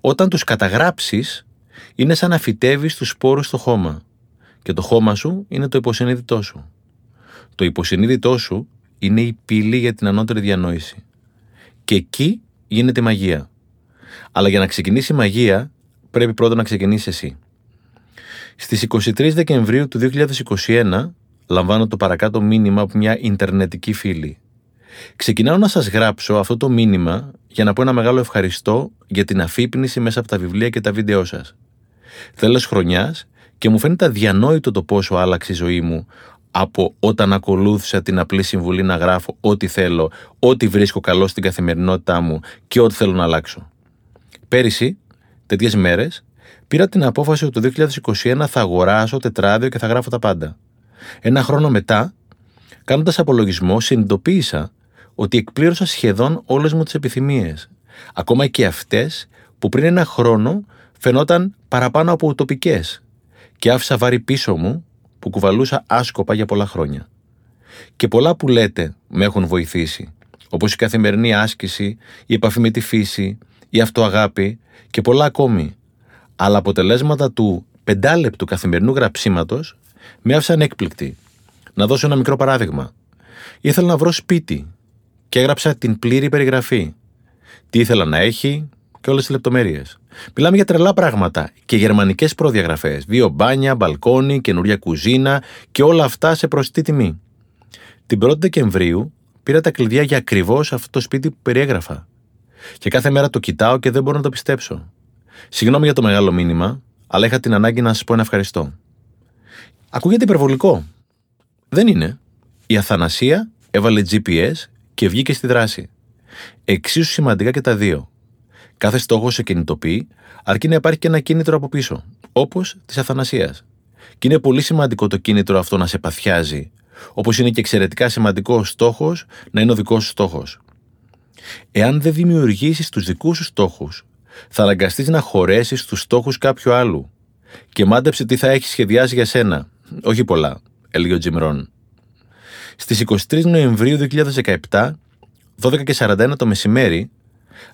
Όταν τους καταγράψεις, είναι σαν να φυτεύεις τους σπόρους στο χώμα και το χώμα σου είναι το υποσυνείδητό σου. Το υποσυνείδητό σου είναι η πύλη για την ανώτερη διανόηση. Και εκεί γίνεται μαγεία. Αλλά για να ξεκινήσει η μαγεία, πρέπει πρώτα να ξεκινήσεις εσύ. Στις 23 Δεκεμβρίου του 2021 λαμβάνω το παρακάτω μήνυμα από μια Ιντερνετική φίλη. Ξεκινάω να σας γράψω αυτό το μήνυμα για να πω ένα μεγάλο ευχαριστώ για την αφύπνιση μέσα από τα βιβλία και τα βίντεό σας. Τέλος χρονιάς και μου φαίνεται αδιανόητο το πόσο άλλαξε η ζωή μου από όταν ακολούθησα την απλή συμβουλή να γράφω ό,τι θέλω, ό,τι βρίσκω καλό στην καθημερινότητά μου και ό,τι θέλω να αλλάξω. Πέρυσι, τέτοιες μέρες, πήρα την απόφαση ότι το 2021 θα αγοράσω τετράδιο και θα γράφω τα πάντα. Ένα χρόνο μετά, κάνοντας απολογισμό, συνειδητοποίησα ότι εκπλήρωσα σχεδόν όλες μου τις επιθυμίες. Ακόμα και αυτές που πριν ένα χρόνο φαινόταν παραπάνω από ουτοπικές και άφησα βάρη πίσω μου που κουβαλούσα άσκοπα για πολλά χρόνια. Και πολλά που λέτε με έχουν βοηθήσει, όπως η καθημερινή άσκηση, η επαφή με τη φύση, η αυτοαγάπη και πολλά ακόμη. Αλλά αποτελέσματα του πεντάλεπτου καθημερινού γραψίματος με άφησαν έκπληκτη. Να δώσω ένα μικρό παράδειγμα. Ήθελα να βρω σπίτι και έγραψα την πλήρη περιγραφή. Τι ήθελα να έχει και όλες τις λεπτομέρειες. Μιλάμε για τρελά πράγματα και γερμανικές προδιαγραφές. Δύο μπάνια, μπαλκόνι, καινούρια κουζίνα και όλα αυτά σε προσιτή τιμή. Την 1η Δεκεμβρίου πήρα τα κλειδιά για ακριβώς αυτό το σπίτι που περιέγραφα. Και κάθε μέρα το κοιτάω και δεν μπορώ να το πιστέψω. Συγγνώμη για το μεγάλο μήνυμα, αλλά είχα την ανάγκη να σας πω ένα ευχαριστώ. Ακούγεται υπερβολικό. Δεν είναι. Η Αθανασία έβαλε GPS και βγήκε στη δράση. Εξίσου σημαντικά και τα δύο. Κάθε στόχο σε κινητοποιεί, αρκεί να υπάρχει και ένα κίνητρο από πίσω, όπως της αθανασίας. Και είναι πολύ σημαντικό το κίνητρο αυτό να σε παθιάζει, όπως είναι και εξαιρετικά σημαντικό ο στόχος να είναι ο δικός σου στόχος. Εάν δεν δημιουργήσεις τους δικούς σου στόχους, θα αναγκαστείς να χωρέσεις τους στόχους κάποιου άλλου. Και μάντεψε τι θα έχεις σχεδιάσει για σένα. Όχι πολλά, έλεγε ο Τζιμρόν. Στις 23 Νοεμβρίου 2017, 12 και 41 το μεσημέρι,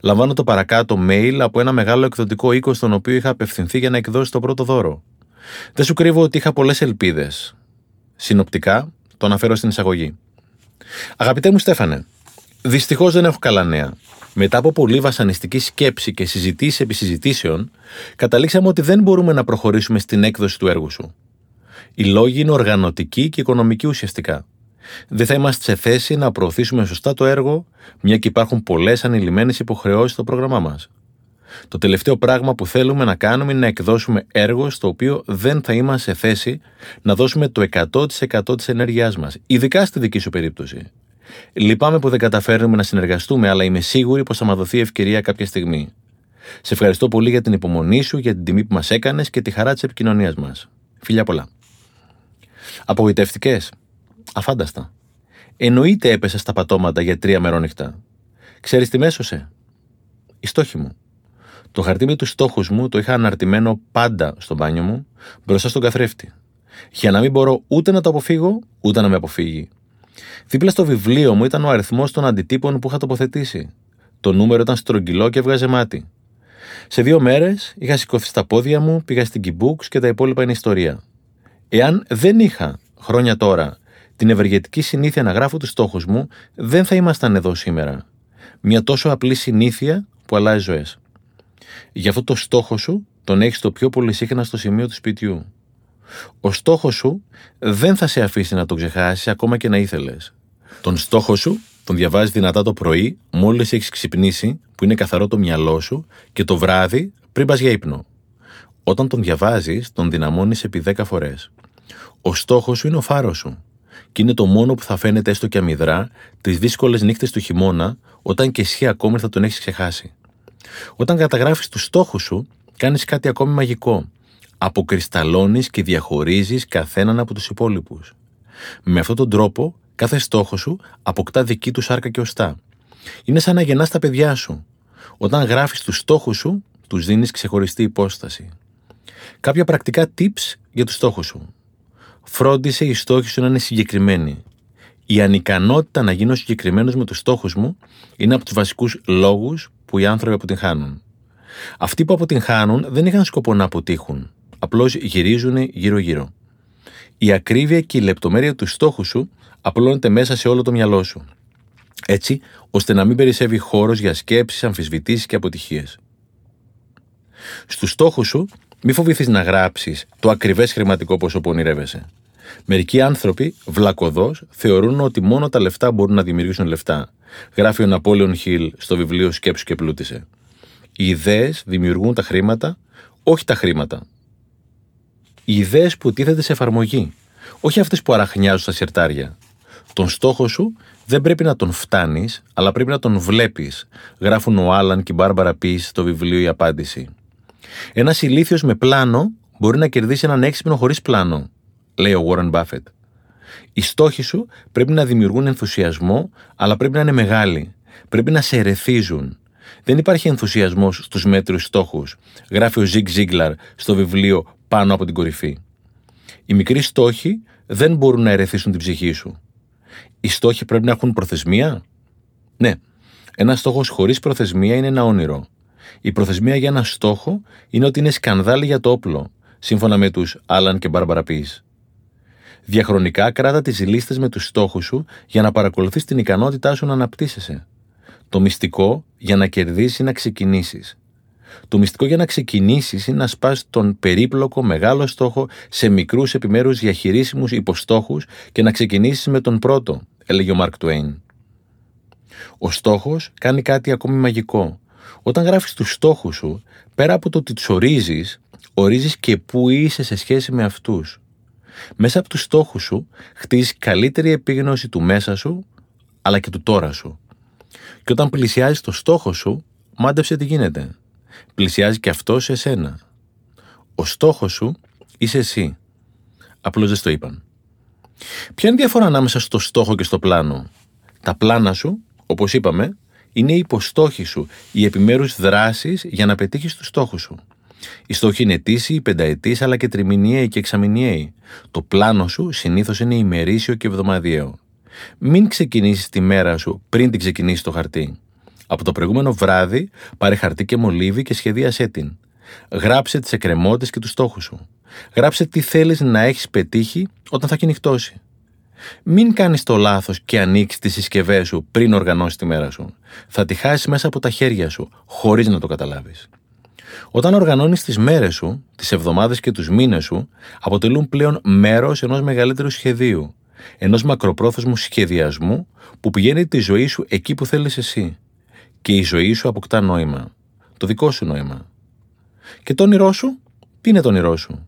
Λαμβάνω το παρακάτω mail από ένα μεγάλο εκδοτικό οίκο στον οποίο είχα απευθυνθεί για να εκδώσει το πρώτο δώρο. Δεν σου κρύβω ότι είχα πολλές ελπίδες. Συνοπτικά, το αναφέρω στην εισαγωγή. Αγαπητέ μου Στέφανε, δυστυχώς δεν έχω καλά νέα. Μετά από πολύ βασανιστική σκέψη και συζητήσεις επί συζητήσεων, καταλήξαμε ότι δεν μπορούμε να προχωρήσουμε στην έκδοση του έργου σου. Οι λόγοι είναι οργανωτικοί και οικονομικοί ουσιαστικά δεν θα είμαστε σε θέση να προωθήσουμε σωστά το έργο, μια και υπάρχουν πολλές ανηλυμένες υποχρεώσεις στο πρόγραμμά μας. Το τελευταίο πράγμα που θέλουμε να κάνουμε είναι να εκδώσουμε έργο στο οποίο δεν θα είμαστε σε θέση να δώσουμε το 100% της ενέργειάς μας, ειδικά στη δική σου περίπτωση. Λυπάμαι που δεν καταφέρνουμε να συνεργαστούμε, αλλά είμαι σίγουρη πως θα μας δοθεί ευκαιρία κάποια στιγμή. Σε ευχαριστώ πολύ για την υπομονή σου, για την τιμή που μας έκανες και τη χαρά της επικοινωνίας μας. Φιλιά πολλά. Απογοητευτικέ. Αφάνταστα. Εννοείται έπεσε στα πατώματα για τρία μερόνυχτα. Ξέρεις τι μέσωσε. Η στόχη μου. Το χαρτί με τους στόχους μου το είχα αναρτημένο πάντα στο μπάνιο μου μπροστά στον καθρέφτη. Για να μην μπορώ ούτε να το αποφύγω, ούτε να με αποφύγει. Δίπλα στο βιβλίο μου ήταν ο αριθμός των αντιτύπων που είχα τοποθετήσει. Το νούμερο ήταν στρογγυλό και έβγαζε μάτι. Σε δύο μέρες είχα σηκωθεί στα πόδια μου, πήγα στην Kibooks και τα υπόλοιπα είναι ιστορία. Εάν δεν είχα χρόνια τώρα την ευεργετική συνήθεια να γράφω τους στόχους μου, δεν θα ήμασταν εδώ σήμερα. Μια τόσο απλή συνήθεια που αλλάζει ζωές. Γι' αυτό το στόχο σου τον έχεις το πιο πολύ συχνά στο σημείο του σπιτιού. Ο στόχος σου δεν θα σε αφήσει να τον ξεχάσεις ακόμα και να ήθελες. Τον στόχο σου τον διαβάζεις δυνατά το πρωί, μόλις έχεις ξυπνήσει, που είναι καθαρό το μυαλό σου, και το βράδυ πριν πας για ύπνο. Όταν τον διαβάζεις, τον δυναμώνεις επί 10 φορές. Ο στόχος σου είναι ο φάρος σου. Και είναι το μόνο που θα φαίνεται έστω και αμυδρά τις δύσκολες νύχτες του χειμώνα, όταν και εσύ ακόμη θα τον έχεις ξεχάσει. Όταν καταγράφεις τους στόχους σου, κάνεις κάτι ακόμη μαγικό. Αποκρισταλώνεις και διαχωρίζεις καθέναν από τους υπόλοιπους. Με αυτόν τον τρόπο, κάθε στόχο σου αποκτά δική του σάρκα και οστά. Είναι σαν να γεννάς τα παιδιά σου. Όταν γράφεις τους στόχους σου, τους δίνεις ξεχωριστή υπόσταση. Κάποια πρακτικά tips για τους στόχους σου. Φρόντισε οι στόχοι σου να είναι συγκεκριμένοι. Η ανικανότητα να γίνω συγκεκριμένος με τους στόχους μου είναι από τους βασικούς λόγους που οι άνθρωποι αποτυγχάνουν. Αυτοί που αποτυγχάνουν δεν είχαν σκοπό να αποτύχουν. Απλώς γυρίζουν γύρω-γύρω. Η ακρίβεια και η λεπτομέρεια του στόχου σου απλώνεται μέσα σε όλο το μυαλό σου. Έτσι, ώστε να μην περισσεύει χώρος για σκέψεις, αμφισβητήσεις και αποτυχίες. Στους στόχους σου, μη φοβηθείς να γράψεις το ακριβές χρηματικό ποσό που ονειρεύεσαι. Μερικοί άνθρωποι, βλακοδό, θεωρούν ότι μόνο τα λεφτά μπορούν να δημιουργήσουν λεφτά. Γράφει ο Ναπόλεον Χιλ στο βιβλίο Σκέψου και Πλούτησε. Οι ιδέες δημιουργούν τα χρήματα, όχι τα χρήματα. Οι ιδέες που τίθεται σε εφαρμογή, όχι αυτές που αραχνιάζουν στα σιρτάρια. Τον στόχο σου δεν πρέπει να τον φτάνεις, αλλά πρέπει να τον βλέπεις, γράφουν ο Άλαν και η Μπάρμπαρα Πις στο βιβλίο Η Απάντηση. Ένας ηλίθιος με πλάνο μπορεί να κερδίσει έναν έξυπνο χωρίς πλάνο, λέει ο Warren Buffett. Οι στόχοι σου πρέπει να δημιουργούν ενθουσιασμό, αλλά πρέπει να είναι μεγάλοι. Πρέπει να σε ερεθίζουν. Δεν υπάρχει ενθουσιασμός στους μέτρου στόχους, γράφει ο Ζιγκ Ζίγκλαρ στο βιβλίο Πάνω από την κορυφή. Οι μικροί στόχοι δεν μπορούν να ερεθίσουν την ψυχή σου. Οι στόχοι πρέπει να έχουν προθεσμία. Ναι, ένας στόχος χωρίς προθεσμία είναι ένα όνειρο. Η προθεσμία για ένα στόχο είναι ότι είναι σκανδάλι για το όπλο, σύμφωνα με τους Άλαν και Μπάρμπαρα Διαχρονικά κράτα τις λίστες με τους στόχους σου για να παρακολουθείς την ικανότητά σου να αναπτύσσεσαι. Το μυστικό για να κερδίσεις να ξεκινήσεις. Το μυστικό για να ξεκινήσεις είναι να σπάσει τον περίπλοκο μεγάλο στόχο σε μικρούς επιμέρους διαχειρίσιμους υποστόχους και να ξεκινήσεις με τον πρώτο, έλεγε ο Μαρκ Τουέιν. Ο στόχος κάνει κάτι ακόμη μαγικό. Όταν γράφεις τους στόχους σου, πέρα από το ότι τους ορίζεις, ορίζεις και πού είσαι σε σχέση με αυτούς. Μέσα από τους στόχους σου χτίζεις καλύτερη επίγνωση του μέσα σου, αλλά και του τώρα σου. Και όταν πλησιάζεις το στόχο σου, μάντεψε τι γίνεται. Πλησιάζει και αυτό σε εσένα. Ο στόχος σου είσαι εσύ. Απλώς δεν το είπαν. Ποια είναι η διαφορά ανάμεσα στο στόχο και στο πλάνο; Τα πλάνα σου, όπως είπαμε, είναι οι υποστόχοι σου, οι επιμέρους δράσεις για να πετύχεις τους στόχους σου. Οι στόχοι είναι ετήσιοι, πενταετής αλλά και τριμηνιαίοι και εξαμηνιαίοι. Το πλάνο σου συνήθως είναι ημερήσιο και εβδομαδιαίο. Μην ξεκινήσεις τη μέρα σου πριν την ξεκινήσεις το χαρτί. Από το προηγούμενο βράδυ πάρε χαρτί και μολύβι και σχεδίασέ την. Γράψε τις εκκρεμότητες και τους στόχους σου. Γράψε τι θέλεις να έχεις πετύχει όταν θα κυνηγτώσει. Μην κάνεις το λάθος και ανοίξεις τις συσκευές σου πριν οργανώσεις τη μέρα σου. Θα τη χάσεις μέσα από τα χέρια σου, χωρίς να το καταλάβεις. Όταν οργανώνεις τις μέρες σου, τις εβδομάδες και τους μήνες σου, αποτελούν πλέον μέρος ενός μεγαλύτερου σχεδίου. Ενός μακροπρόθεσμου σχεδιασμού που πηγαίνει τη ζωή σου εκεί που θέλεις εσύ. Και η ζωή σου αποκτά νόημα. Το δικό σου νόημα. Και το όνειρό σου, τι είναι το όνειρό σου;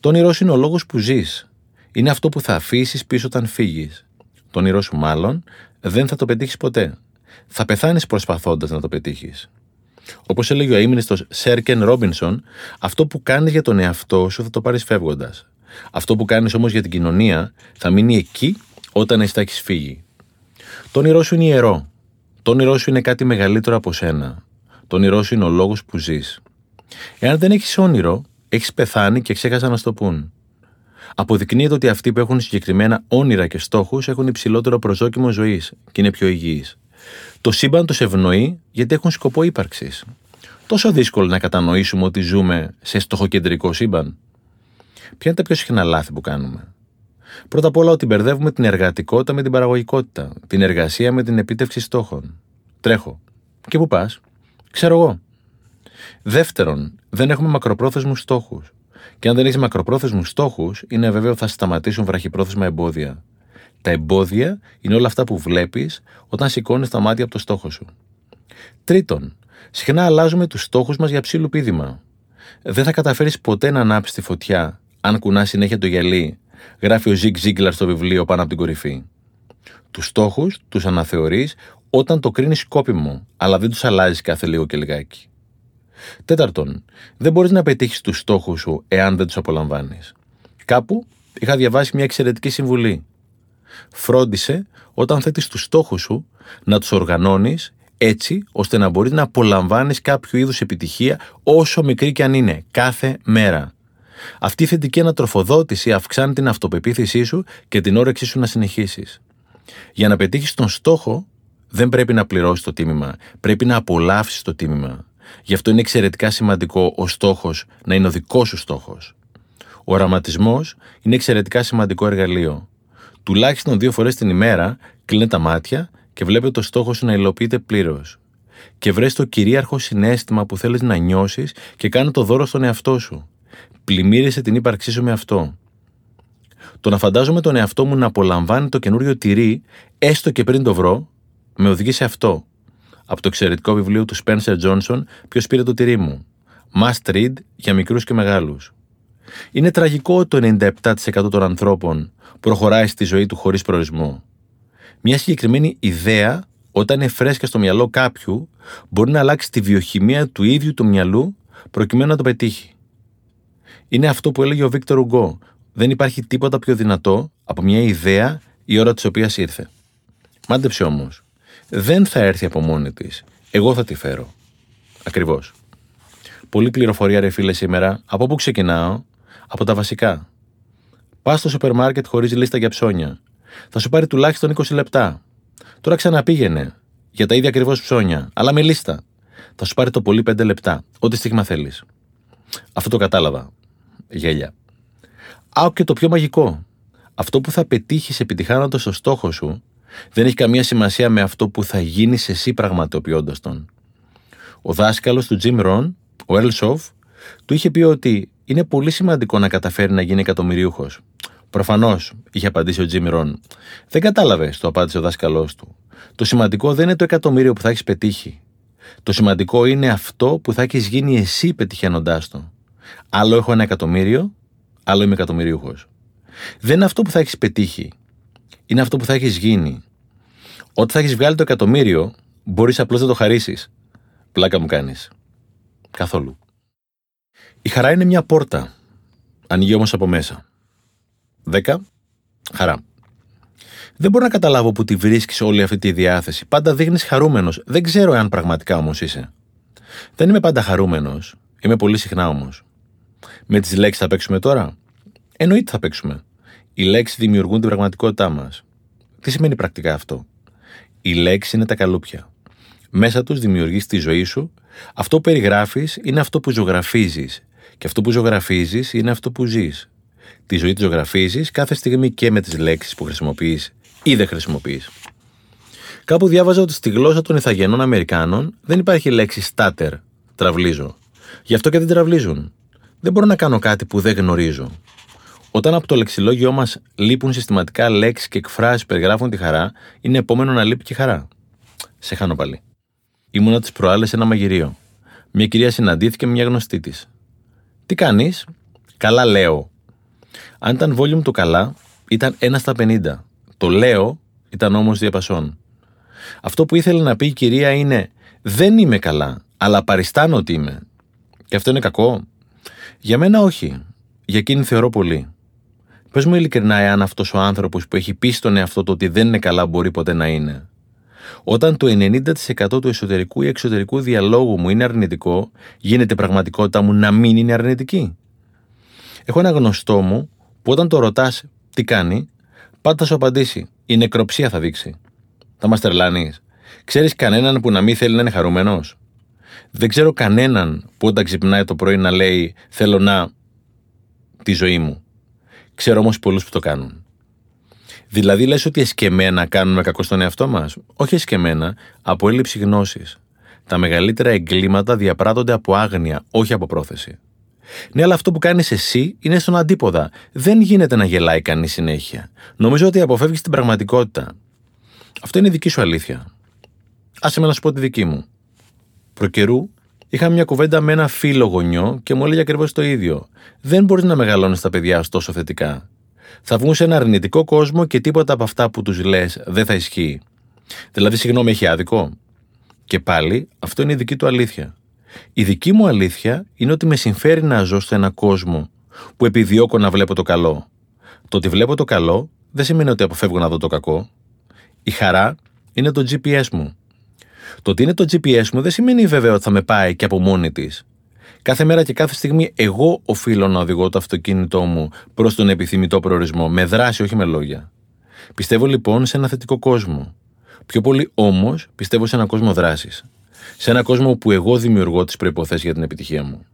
Το όνειρό σου είναι ο λόγος που ζεις. Είναι αυτό που θα αφήσεις πίσω όταν φύγεις. Το όνειρό σου, μάλλον, δεν θα το πετύχεις ποτέ. Θα πεθάνεις προσπαθώντας να το πετύχεις. Όπως έλεγε ο αίμνηστο Σέρκεν Ρόμπινσον, αυτό που κάνεις για τον εαυτό σου θα το πάρεις φεύγοντας. Αυτό που κάνεις όμως για την κοινωνία θα μείνει εκεί όταν εσύ θα έχεις φύγει. Το όνειρό σου είναι ιερό. Το όνειρό σου είναι κάτι μεγαλύτερο από σένα. Το όνειρό σου είναι ο λόγος που ζεις. Εάν δεν έχεις όνειρο, έχεις πεθάνει και ξέχασαν να στο πούν. Αποδεικνύεται ότι αυτοί που έχουν συγκεκριμένα όνειρα και στόχους έχουν υψηλότερο προσδόκιμο ζωής και είναι πιο υγιείς. Το σύμπαν τους ευνοεί γιατί έχουν σκοπό ύπαρξης. Τόσο δύσκολο να κατανοήσουμε ότι ζούμε σε στοχοκεντρικό σύμπαν. Ποια είναι τα πιο συχνά λάθη που κάνουμε; Πρώτα απ' όλα ότι μπερδεύουμε την εργατικότητα με την παραγωγικότητα, την εργασία με την επίτευξη στόχων. Τρέχω. Και πού πας, ξέρω εγώ. Δεύτερον, δεν έχουμε μακροπρόθεσμους στόχους. Και αν δεν έχεις μακροπρόθεσμους στόχους, είναι βέβαιο θα σταματήσουν βραχυπρόθεσμα εμπόδια. Τα εμπόδια είναι όλα αυτά που βλέπεις όταν σηκώνεις τα μάτια από το στόχο σου. Τρίτον, συχνά αλλάζουμε τους στόχους μας για ψήλου πίδημα. Δεν θα καταφέρεις ποτέ να ανάψεις τη φωτιά αν κουνάς συνέχεια το γυαλί, γράφει ο Ζιγκ Ζίγκλαρ στο βιβλίο πάνω από την κορυφή. Τους στόχους τους αναθεωρείς όταν το κρίνεις σκόπιμο, αλλά δεν τους αλλάζεις κάθε λίγο και λιγάκι. Τέταρτον, δεν μπορείς να πετύχεις τους στόχους σου εάν δεν τους απολαμβάνεις. Κάπου είχα διαβάσει μια εξαιρετική συμβουλή. Φρόντισε όταν θέτεις τους στόχους σου να τους οργανώνεις έτσι ώστε να μπορείς να απολαμβάνεις κάποιο είδους επιτυχία όσο μικρή και αν είναι, κάθε μέρα. Αυτή η θετική ανατροφοδότηση αυξάνει την αυτοπεποίθησή σου και την όρεξή σου να συνεχίσεις. Για να πετύχεις τον στόχο, δεν πρέπει να πληρώσεις το τίμημα. Πρέπει να απολαύσεις το τίμημα. Γι' αυτό είναι εξαιρετικά σημαντικό ο στόχος να είναι ο δικός σου στόχος. Ο οραματισμός είναι εξαιρετικά σημαντικό εργαλείο. Τουλάχιστον δύο φορές την ημέρα κλείνε τα μάτια και βλέπει το στόχο σου να υλοποιείται πλήρως. Και βρες το κυρίαρχο συνέστημα που θέλεις να νιώσεις και κάνε το δώρο στον εαυτό σου. Πλημμύρισε την ύπαρξή σου με αυτό. Το να φαντάζομαι τον εαυτό μου να απολαμβάνει το καινούριο τυρί, έστω και πριν το βρω, με οδηγεί σε αυτό. Από το εξαιρετικό βιβλίο του Spencer Johnson, Ποιος πήρε το τυρί μου. Must read για μικρούς και μεγάλους. Είναι τραγικό ότι το 97% των ανθρώπων προχωράει στη ζωή του χωρίς προορισμό. Μια συγκεκριμένη ιδέα, όταν είναι φρέσκα στο μυαλό κάποιου, μπορεί να αλλάξει τη βιοχημία του ίδιου του μυαλού προκειμένου να το πετύχει. Είναι αυτό που έλεγε ο Βίκτορ Ουγκό. Δεν υπάρχει τίποτα πιο δυνατό από μια ιδέα η ώρα της οποίας ήρθε. Μάντεψε όμως. Δεν θα έρθει από μόνη της. Εγώ θα τη φέρω. Ακριβώς. Πολύ πληροφορία, ρε φίλε, σήμερα. Από πού ξεκινάω, από τα βασικά. Πας στο σούπερ μάρκετ χωρίς λίστα για ψώνια. Θα σου πάρει τουλάχιστον 20 λεπτά. Τώρα ξαναπήγαινε για τα ίδια ακριβώς ψώνια, αλλά με λίστα. Θα σου πάρει το πολύ 5 λεπτά, ό,τι στιγμή θέλεις. Αυτό το κατάλαβα. Γέλια. Άω και το πιο μαγικό. Αυτό που θα πετύχεις επιτυχάνοντας το στόχο σου δεν έχει καμία σημασία με αυτό που θα γίνεις εσύ πραγματοποιώντας τον. Ο δάσκαλος του Jim Rohn, ο Έλσοφ, του είχε πει ότι είναι πολύ σημαντικό να καταφέρει να γίνει εκατομμυρίουχος. Προφανώς, είχε απαντήσει ο Jim Rohn. Δεν κατάλαβε, το απάντησε ο δάσκαλός του. Το σημαντικό δεν είναι το εκατομμύριο που θα έχεις πετύχει. Το σημαντικό είναι αυτό που θα έχεις γίνει εσύ πετυχαίνοντάς το. Άλλο έχω ένα εκατομμύριο, άλλο είμαι εκατομμυρίουχος. Δεν είναι αυτό που θα έχεις πετύχει. Είναι αυτό που θα έχεις γίνει. Όταν θα έχεις βγάλει το εκατομμύριο, μπορείς απλώς να το χαρίσεις. Πλάκα μου κάνεις. Καθόλου. Η χαρά είναι μια πόρτα. Ανοίγει όμως από μέσα. 10. Χαρά. Δεν μπορώ να καταλάβω που τη βρίσκεις όλη αυτή τη διάθεση. Πάντα δείχνεις χαρούμενος. Δεν ξέρω αν πραγματικά όμως είσαι. Δεν είμαι πάντα χαρούμενος. Είμαι πολύ συχνά όμως. Με τις λέξεις θα παίξουμε τώρα; Εννοείται θα παίξουμε. Οι λέξεις δημιουργούν την πραγματικότητά μας. Τι σημαίνει πρακτικά αυτό; Οι λέξεις είναι τα καλούπια. Μέσα τους δημιουργείς τη ζωή σου. Αυτό που περιγράφεις είναι αυτό που ζωγραφίζεις. Και αυτό που ζωγραφίζεις είναι αυτό που ζεις. Τη ζωή τη ζωγραφίζεις κάθε στιγμή και με τις λέξεις που χρησιμοποιείς ή δεν χρησιμοποιείς. Κάπου διάβαζα ότι στη γλώσσα των Ιθαγενών Αμερικάνων δεν υπάρχει λέξη starter, τραυλίζω. Γι' αυτό και δεν τραυλίζουν. Δεν μπορώ να κάνω κάτι που δεν γνωρίζω. Όταν από το λεξιλόγιό μας λείπουν συστηματικά λέξεις και εκφράσεις που περιγράφουν τη χαρά, είναι επόμενο να λείπει και η χαρά. Σε χάνω πάλι. Ήμουνα τις προάλλες σε ένα μαγειρίο. Μια κυρία συναντήθηκε με μια γνωστή της. Τι κάνεις, Καλά λέω. Αν ήταν volume το καλά, ήταν 1 στα 50. Το λέω ήταν όμως διαπασών. Αυτό που ήθελε να πει η κυρία είναι Δεν είμαι καλά, αλλά παριστάνω ότι είμαι. Και αυτό είναι κακό. Για μένα όχι. Για εκείνη θεωρώ πολύ. Πες μου ειλικρινά, εάν αυτός ο άνθρωπος που έχει πει στον εαυτό του ότι δεν είναι καλά μπορεί ποτέ να είναι. Όταν το 90% του εσωτερικού ή εξωτερικού διαλόγου μου είναι αρνητικό, γίνεται πραγματικότητα μου να μην είναι αρνητική. Έχω ένα γνωστό μου που όταν το ρωτάς τι κάνει, πάντα θα σου απαντήσει. Η νεκροψία θα δείξει. Θα μα τρελάνει. Ξέρεις κανέναν που να μην θέλει να είναι χαρούμενος; Δεν ξέρω κανέναν που όταν ξυπνάει το πρωί να λέει Θέλω να τη ζωή μου. Ξέρω όμως πολλούς που το κάνουν. Δηλαδή λες ότι εσκεμμένα κάνουμε κακό στον εαυτό μας; Όχι εσκεμμένα, από έλλειψη γνώσης. Τα μεγαλύτερα εγκλήματα διαπράττονται από άγνοια, όχι από πρόθεση. Ναι, αλλά αυτό που κάνεις εσύ είναι στον αντίποδα. Δεν γίνεται να γελάει κανείς συνέχεια. Νομίζω ότι αποφεύγεις την πραγματικότητα. Αυτό είναι η δική σου αλήθεια. Άσε με να σου πω τη δική μου. Προκαιρού είχα μια κουβέντα με ένα φίλο γονιό και μου έλεγε ακριβώς το ίδιο. Δεν μπορείς να μεγαλώνεις τα παιδιά σου τόσο θετικά. Θα βγουν σε ένα αρνητικό κόσμο και τίποτα από αυτά που τους λες δεν θα ισχύει. Δηλαδή, συγγνώμη, έχει άδικο. Και πάλι, αυτό είναι η δική του αλήθεια. Η δική μου αλήθεια είναι ότι με συμφέρει να ζω σε ένα κόσμο που επιδιώκω να βλέπω το καλό. Το ότι βλέπω το καλό δεν σημαίνει ότι αποφεύγω να δω το κακό. Η χαρά είναι το GPS μου. Το ότι είναι το GPS μου δεν σημαίνει βέβαια ότι θα με πάει και από μόνη της. Κάθε μέρα και κάθε στιγμή εγώ οφείλω να οδηγώ το αυτοκίνητό μου προς τον επιθυμητό προορισμό, με δράση, όχι με λόγια. Πιστεύω λοιπόν σε ένα θετικό κόσμο. Πιο πολύ όμως πιστεύω σε ένα κόσμο δράσης. Σε ένα κόσμο που εγώ δημιουργώ τις προποθέσει για την επιτυχία μου.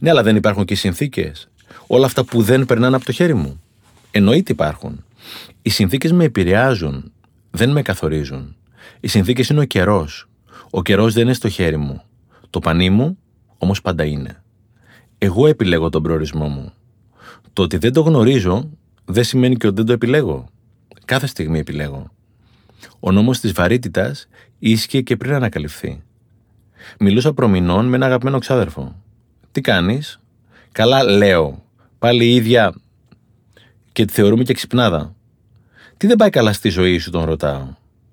Ναι, αλλά δεν υπάρχουν και οι συνθήκες. Όλα αυτά που δεν περνάνε από το χέρι μου. Εννοείται υπάρχουν. Οι συνθήκες με επηρεάζουν, δεν με καθορίζουν. Οι συνθήκες είναι ο καιρός. Ο καιρός δεν είναι στο χέρι μου. Το πανί μου όμως πάντα είναι. Εγώ επιλέγω τον προορισμό μου. Το ότι δεν το γνωρίζω δεν σημαίνει και ότι δεν το επιλέγω. Κάθε στιγμή επιλέγω. Ο νόμος της βαρύτητας ίσχυε και πριν ανακαλυφθεί. Μιλούσα προμηνών με ένα αγαπημένο ξάδερφο. Τι κάνεις; Καλά λέω. Πάλι η ίδια και τη θεωρούμε και ξυπνάδα. Τι δεν πάει καλά στη ζωή σου, τον ρωτάω.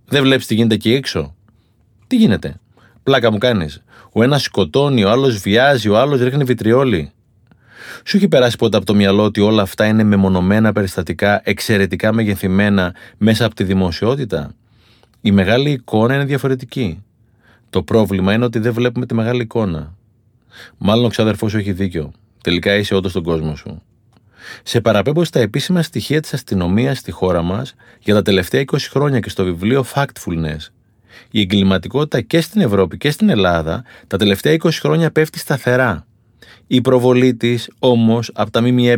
Δεν βλέπεις τι γίνεται εκεί έξω; Τι γίνεται; Πλάκα μου κάνεις. Ο ένας σκοτώνει, ο άλλος βιάζει, ο άλλος ρίχνει βιτριόλι. Σου έχει περάσει ποτέ από το μυαλό ότι όλα αυτά είναι μεμονωμένα περιστατικά, εξαιρετικά μεγεθυμένα μέσα από τη δημοσιότητα; Η μεγάλη εικόνα είναι διαφορετική. Το πρόβλημα είναι ότι δεν βλέπουμε τη μεγάλη εικόνα. Μάλλον ο ξαδερφό σου έχει δίκιο. Τελικά είσαι όντως στον κόσμο σου. Σε παραπέμπω στα επίσημα στοιχεία της αστυνομίας στη χώρα μας για τα τελευταία 20 χρόνια και στο βιβλίο Factfulness. Η εγκληματικότητα και στην Ευρώπη και στην Ελλάδα τα τελευταία 20 χρόνια πέφτει σταθερά. Η προβολή της όμως από τα ΜΜΕ,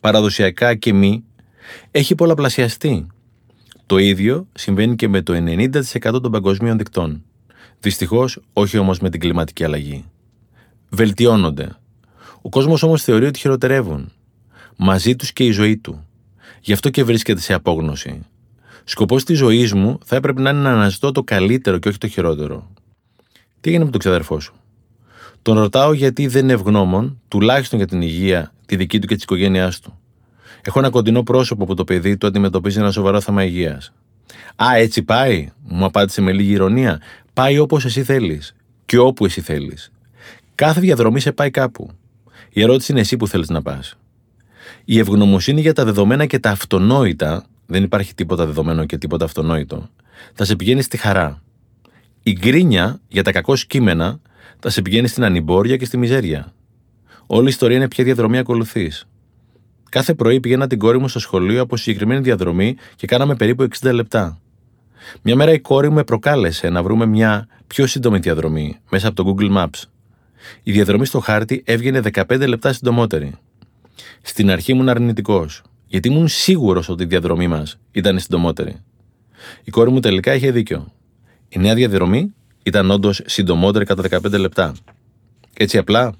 παραδοσιακά και μη, έχει πολλαπλασιαστεί. Το ίδιο συμβαίνει και με το 90% των παγκοσμίων δικτών. Δυστυχώς, όχι όμως με την κλιματική αλλαγή. Βελτιώνονται. Ο κόσμος όμως θεωρεί ότι χειροτερεύουν μαζί τους και η ζωή του. Γι' αυτό και βρίσκεται σε απόγνωση. Σκοπός της ζωής μου θα έπρεπε να είναι να αναζητώ το καλύτερο και όχι το χειρότερο. Τι έγινε με τον ξαδερφό σου; Τον ρωτάω γιατί δεν είναι ευγνώμων, τουλάχιστον για την υγεία, τη δική του και της οικογένειάς του. Έχω ένα κοντινό πρόσωπο που το παιδί του αντιμετωπίζει ένα σοβαρό θέμα υγείας. Α, έτσι πάει, μου απάντησε με λίγη ηρωνία. Πάει όπως εσύ θέλεις και όπου εσύ θέλεις. Κάθε διαδρομή σε πάει κάπου. Η ερώτηση είναι εσύ που θέλεις να πας. Η ευγνωμοσύνη για τα δεδομένα και τα αυτονόητα, δεν υπάρχει τίποτα δεδομένο και τίποτα αυτονόητο, θα σε πηγαίνει στη χαρά. Η γκρίνια για τα κακό κείμενα θα σε πηγαίνει στην ανυμπόρια και στη μιζέρια. Όλη η ιστορία είναι ποια διαδρομή ακολουθείς. Κάθε πρωί πήγαινα την κόρη μου στο σχολείο από συγκεκριμένη διαδρομή και κάναμε περίπου 60 λεπτά. Μια μέρα η κόρη μου με προκάλεσε να βρούμε μια πιο σύντομη διαδρομή μέσα από το Google Maps. Η διαδρομή στο χάρτη έβγαινε 15 λεπτά συντομότερη. Στην αρχή ήμουν αρνητικός, γιατί ήμουν σίγουρος ότι η διαδρομή μας ήταν συντομότερη. Η κόρη μου τελικά είχε δίκιο. Η νέα διαδρομή ήταν όντως συντομότερη κατά 15 λεπτά. Έτσι απλά.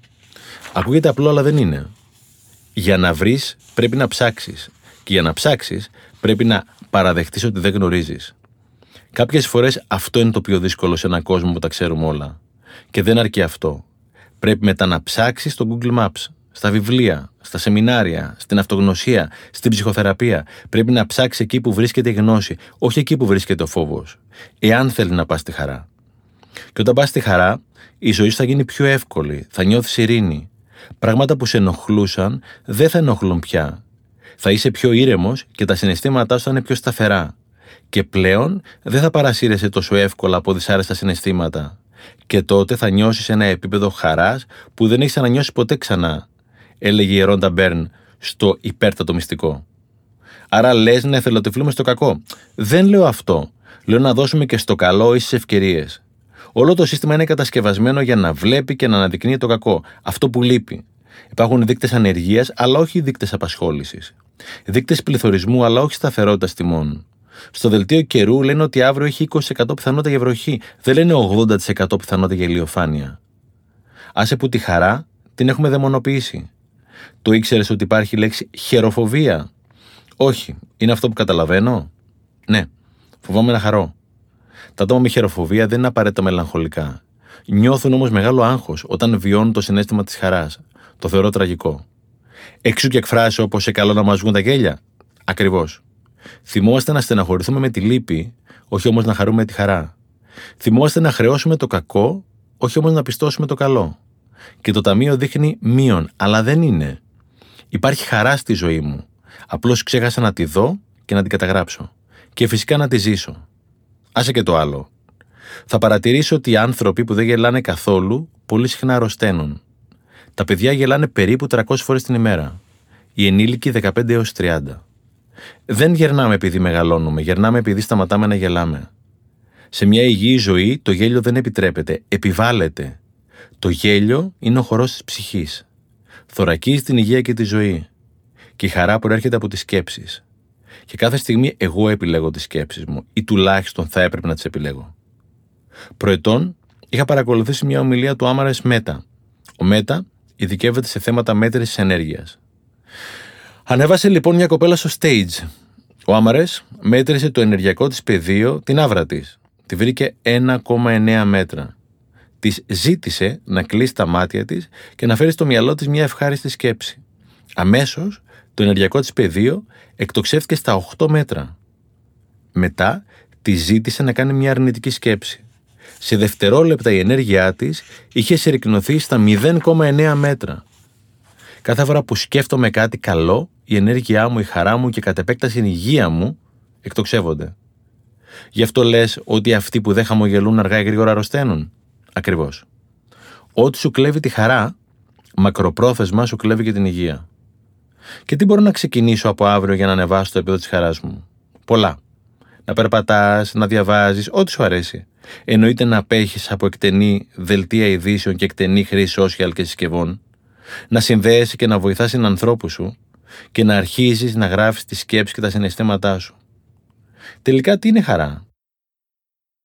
Ακούγεται απλό, αλλά δεν είναι. Για να βρεις, πρέπει να ψάξεις. Και για να ψάξεις, πρέπει να παραδεχτείς ότι δεν γνωρίζεις. Κάποιες φορές αυτό είναι το πιο δύσκολο σε έναν κόσμο που τα ξέρουμε όλα. Και δεν αρκεί αυτό. Πρέπει μετά να ψάξεις στο Google Maps, στα βιβλία, στα σεμινάρια, στην αυτογνωσία, στην ψυχοθεραπεία. Πρέπει να ψάξει εκεί που βρίσκεται η γνώση, όχι εκεί που βρίσκεται ο φόβος. Εάν θέλει να πας στη χαρά. Και όταν πας στη χαρά, η ζωή σου θα γίνει πιο εύκολη, θα νιώθεις ειρήνη. Πράγματα που σε ενοχλούσαν δεν θα ενοχλούν πια. Θα είσαι πιο ήρεμος και τα συναισθήματά σου θα είναι πιο σταθερά. Και πλέον δεν θα παρασύρεσαι τόσο εύκολα από δυσάρεστα συναισθήματα. Και τότε θα νιώσεις ένα επίπεδο χαράς που δεν έχεις ανανιώσει ποτέ ξανά έλεγε η Ρόντα Μπέρν στο υπέρτατο μυστικό. Άρα λες να εθελοτυφλούμε στο κακό. Δεν λέω αυτό. Λέω να δώσουμε και στο καλό ίσες ευκαιρίες. Όλο το σύστημα είναι κατασκευασμένο για να βλέπει και να αναδεικνύει το κακό. Αυτό που λείπει. Υπάρχουν δείκτες ανεργίας, αλλά όχι δείκτες απασχόλησης. Δείκτες πληθωρισμού, αλλά όχι σταθερότητας τιμών. Στο δελτίο καιρού λένε ότι αύριο έχει 20% πιθανότητα για βροχή. Δεν λένε 80% πιθανότητα για ηλιοφάνεια. Άσε που τη χαρά την έχουμε δαιμονοποιήσει. Το ήξερες ότι υπάρχει λέξη χεροφοβία; Όχι. Είναι αυτό που καταλαβαίνω; Ναι. Φοβάμαι να χαρώ. Τα άτομα με χεροφοβία δεν είναι απαραίτητα μελαγχολικά. Νιώθουν όμως μεγάλο άγχος όταν βιώνουν το συνέστημα της χαράς. Το θεωρώ τραγικό. Εξού και εκφράσει όπως σε καλό να μας βγουν τα γέλια. Ακριβώς. Θυμόμαστε να στεναχωρηθούμε με τη λύπη, όχι όμως να χαρούμε τη χαρά. Θυμόμαστε να χρεώσουμε το κακό, όχι όμως να πιστώσουμε το καλό. Και το ταμείο δείχνει μείον, αλλά δεν είναι. Υπάρχει χαρά στη ζωή μου. Απλώς ξέχασα να τη δω και να την καταγράψω. Και φυσικά να τη ζήσω. Άσε και το άλλο. Θα παρατηρήσω ότι οι άνθρωποι που δεν γελάνε καθόλου πολύ συχνά αρρωσταίνουν. Τα παιδιά γελάνε περίπου 300 φορές την ημέρα. Οι ενήλικοι 15 έως 30. Δεν γερνάμε επειδή μεγαλώνουμε, γερνάμε επειδή σταματάμε να γελάμε. Σε μια υγιή ζωή το γέλιο δεν επιτρέπεται, επιβάλλεται. Το γέλιο είναι ο χορός της ψυχής. Θωρακίζει την υγεία και τη ζωή. Και η χαρά προέρχεται από τις σκέψεις. Και κάθε στιγμή εγώ επιλέγω τις σκέψεις μου ή τουλάχιστον θα έπρεπε να τις επιλέγω. Προετών είχα παρακολουθήσει μια ομιλία του Άμαρες Μέτα. Ο Μέτα ειδικεύεται σε θέματα μέτρησης ενέργειας. Ανέβασε λοιπόν μια κοπέλα στο stage. Ο Άμαρες μέτρησε το ενεργειακό της πεδίο, την άβρα της. Τη βρήκε 1,9 μέτρα. Της ζήτησε να κλείσει τα μάτια της και να φέρει στο μυαλό της μια ευχάριστη σκέψη. Αμέσως το ενεργειακό της πεδίο εκτοξεύτηκε στα 8 μέτρα. Μετά τη ζήτησε να κάνει μια αρνητική σκέψη. Σε δευτερόλεπτα η ενέργειά της είχε συρρυκνωθεί στα 0,9 μέτρα. Κάθε φορά που σκέφτομαι κάτι καλό, η ενέργειά μου, η χαρά μου και κατ' επέκταση η υγεία μου εκτοξεύονται. Γι' αυτό λες ότι αυτοί που δεν χαμογελούν αργά ή γρήγορα αρρωσταίνουν; Ακριβώς. Ό,τι σου κλέβει τη χαρά, μακροπρόθεσμα σου κλέβει και την υγεία. Και τι μπορώ να ξεκινήσω από αύριο για να ανεβάσω το επίπεδο της χαράς μου; Πολλά. Να περπατάς, να διαβάζεις, ό,τι σου αρέσει. Εννοείται να απέχεις από εκτενή δελτία ειδήσεων και εκτενή χρήση social και συσκευών. Να συνδέεσαι και να βοηθάς την ανθρώπου σου και να αρχίζεις να γράφεις τις σκέψεις και τα συναισθήματά σου. Τελικά τι είναι χαρά;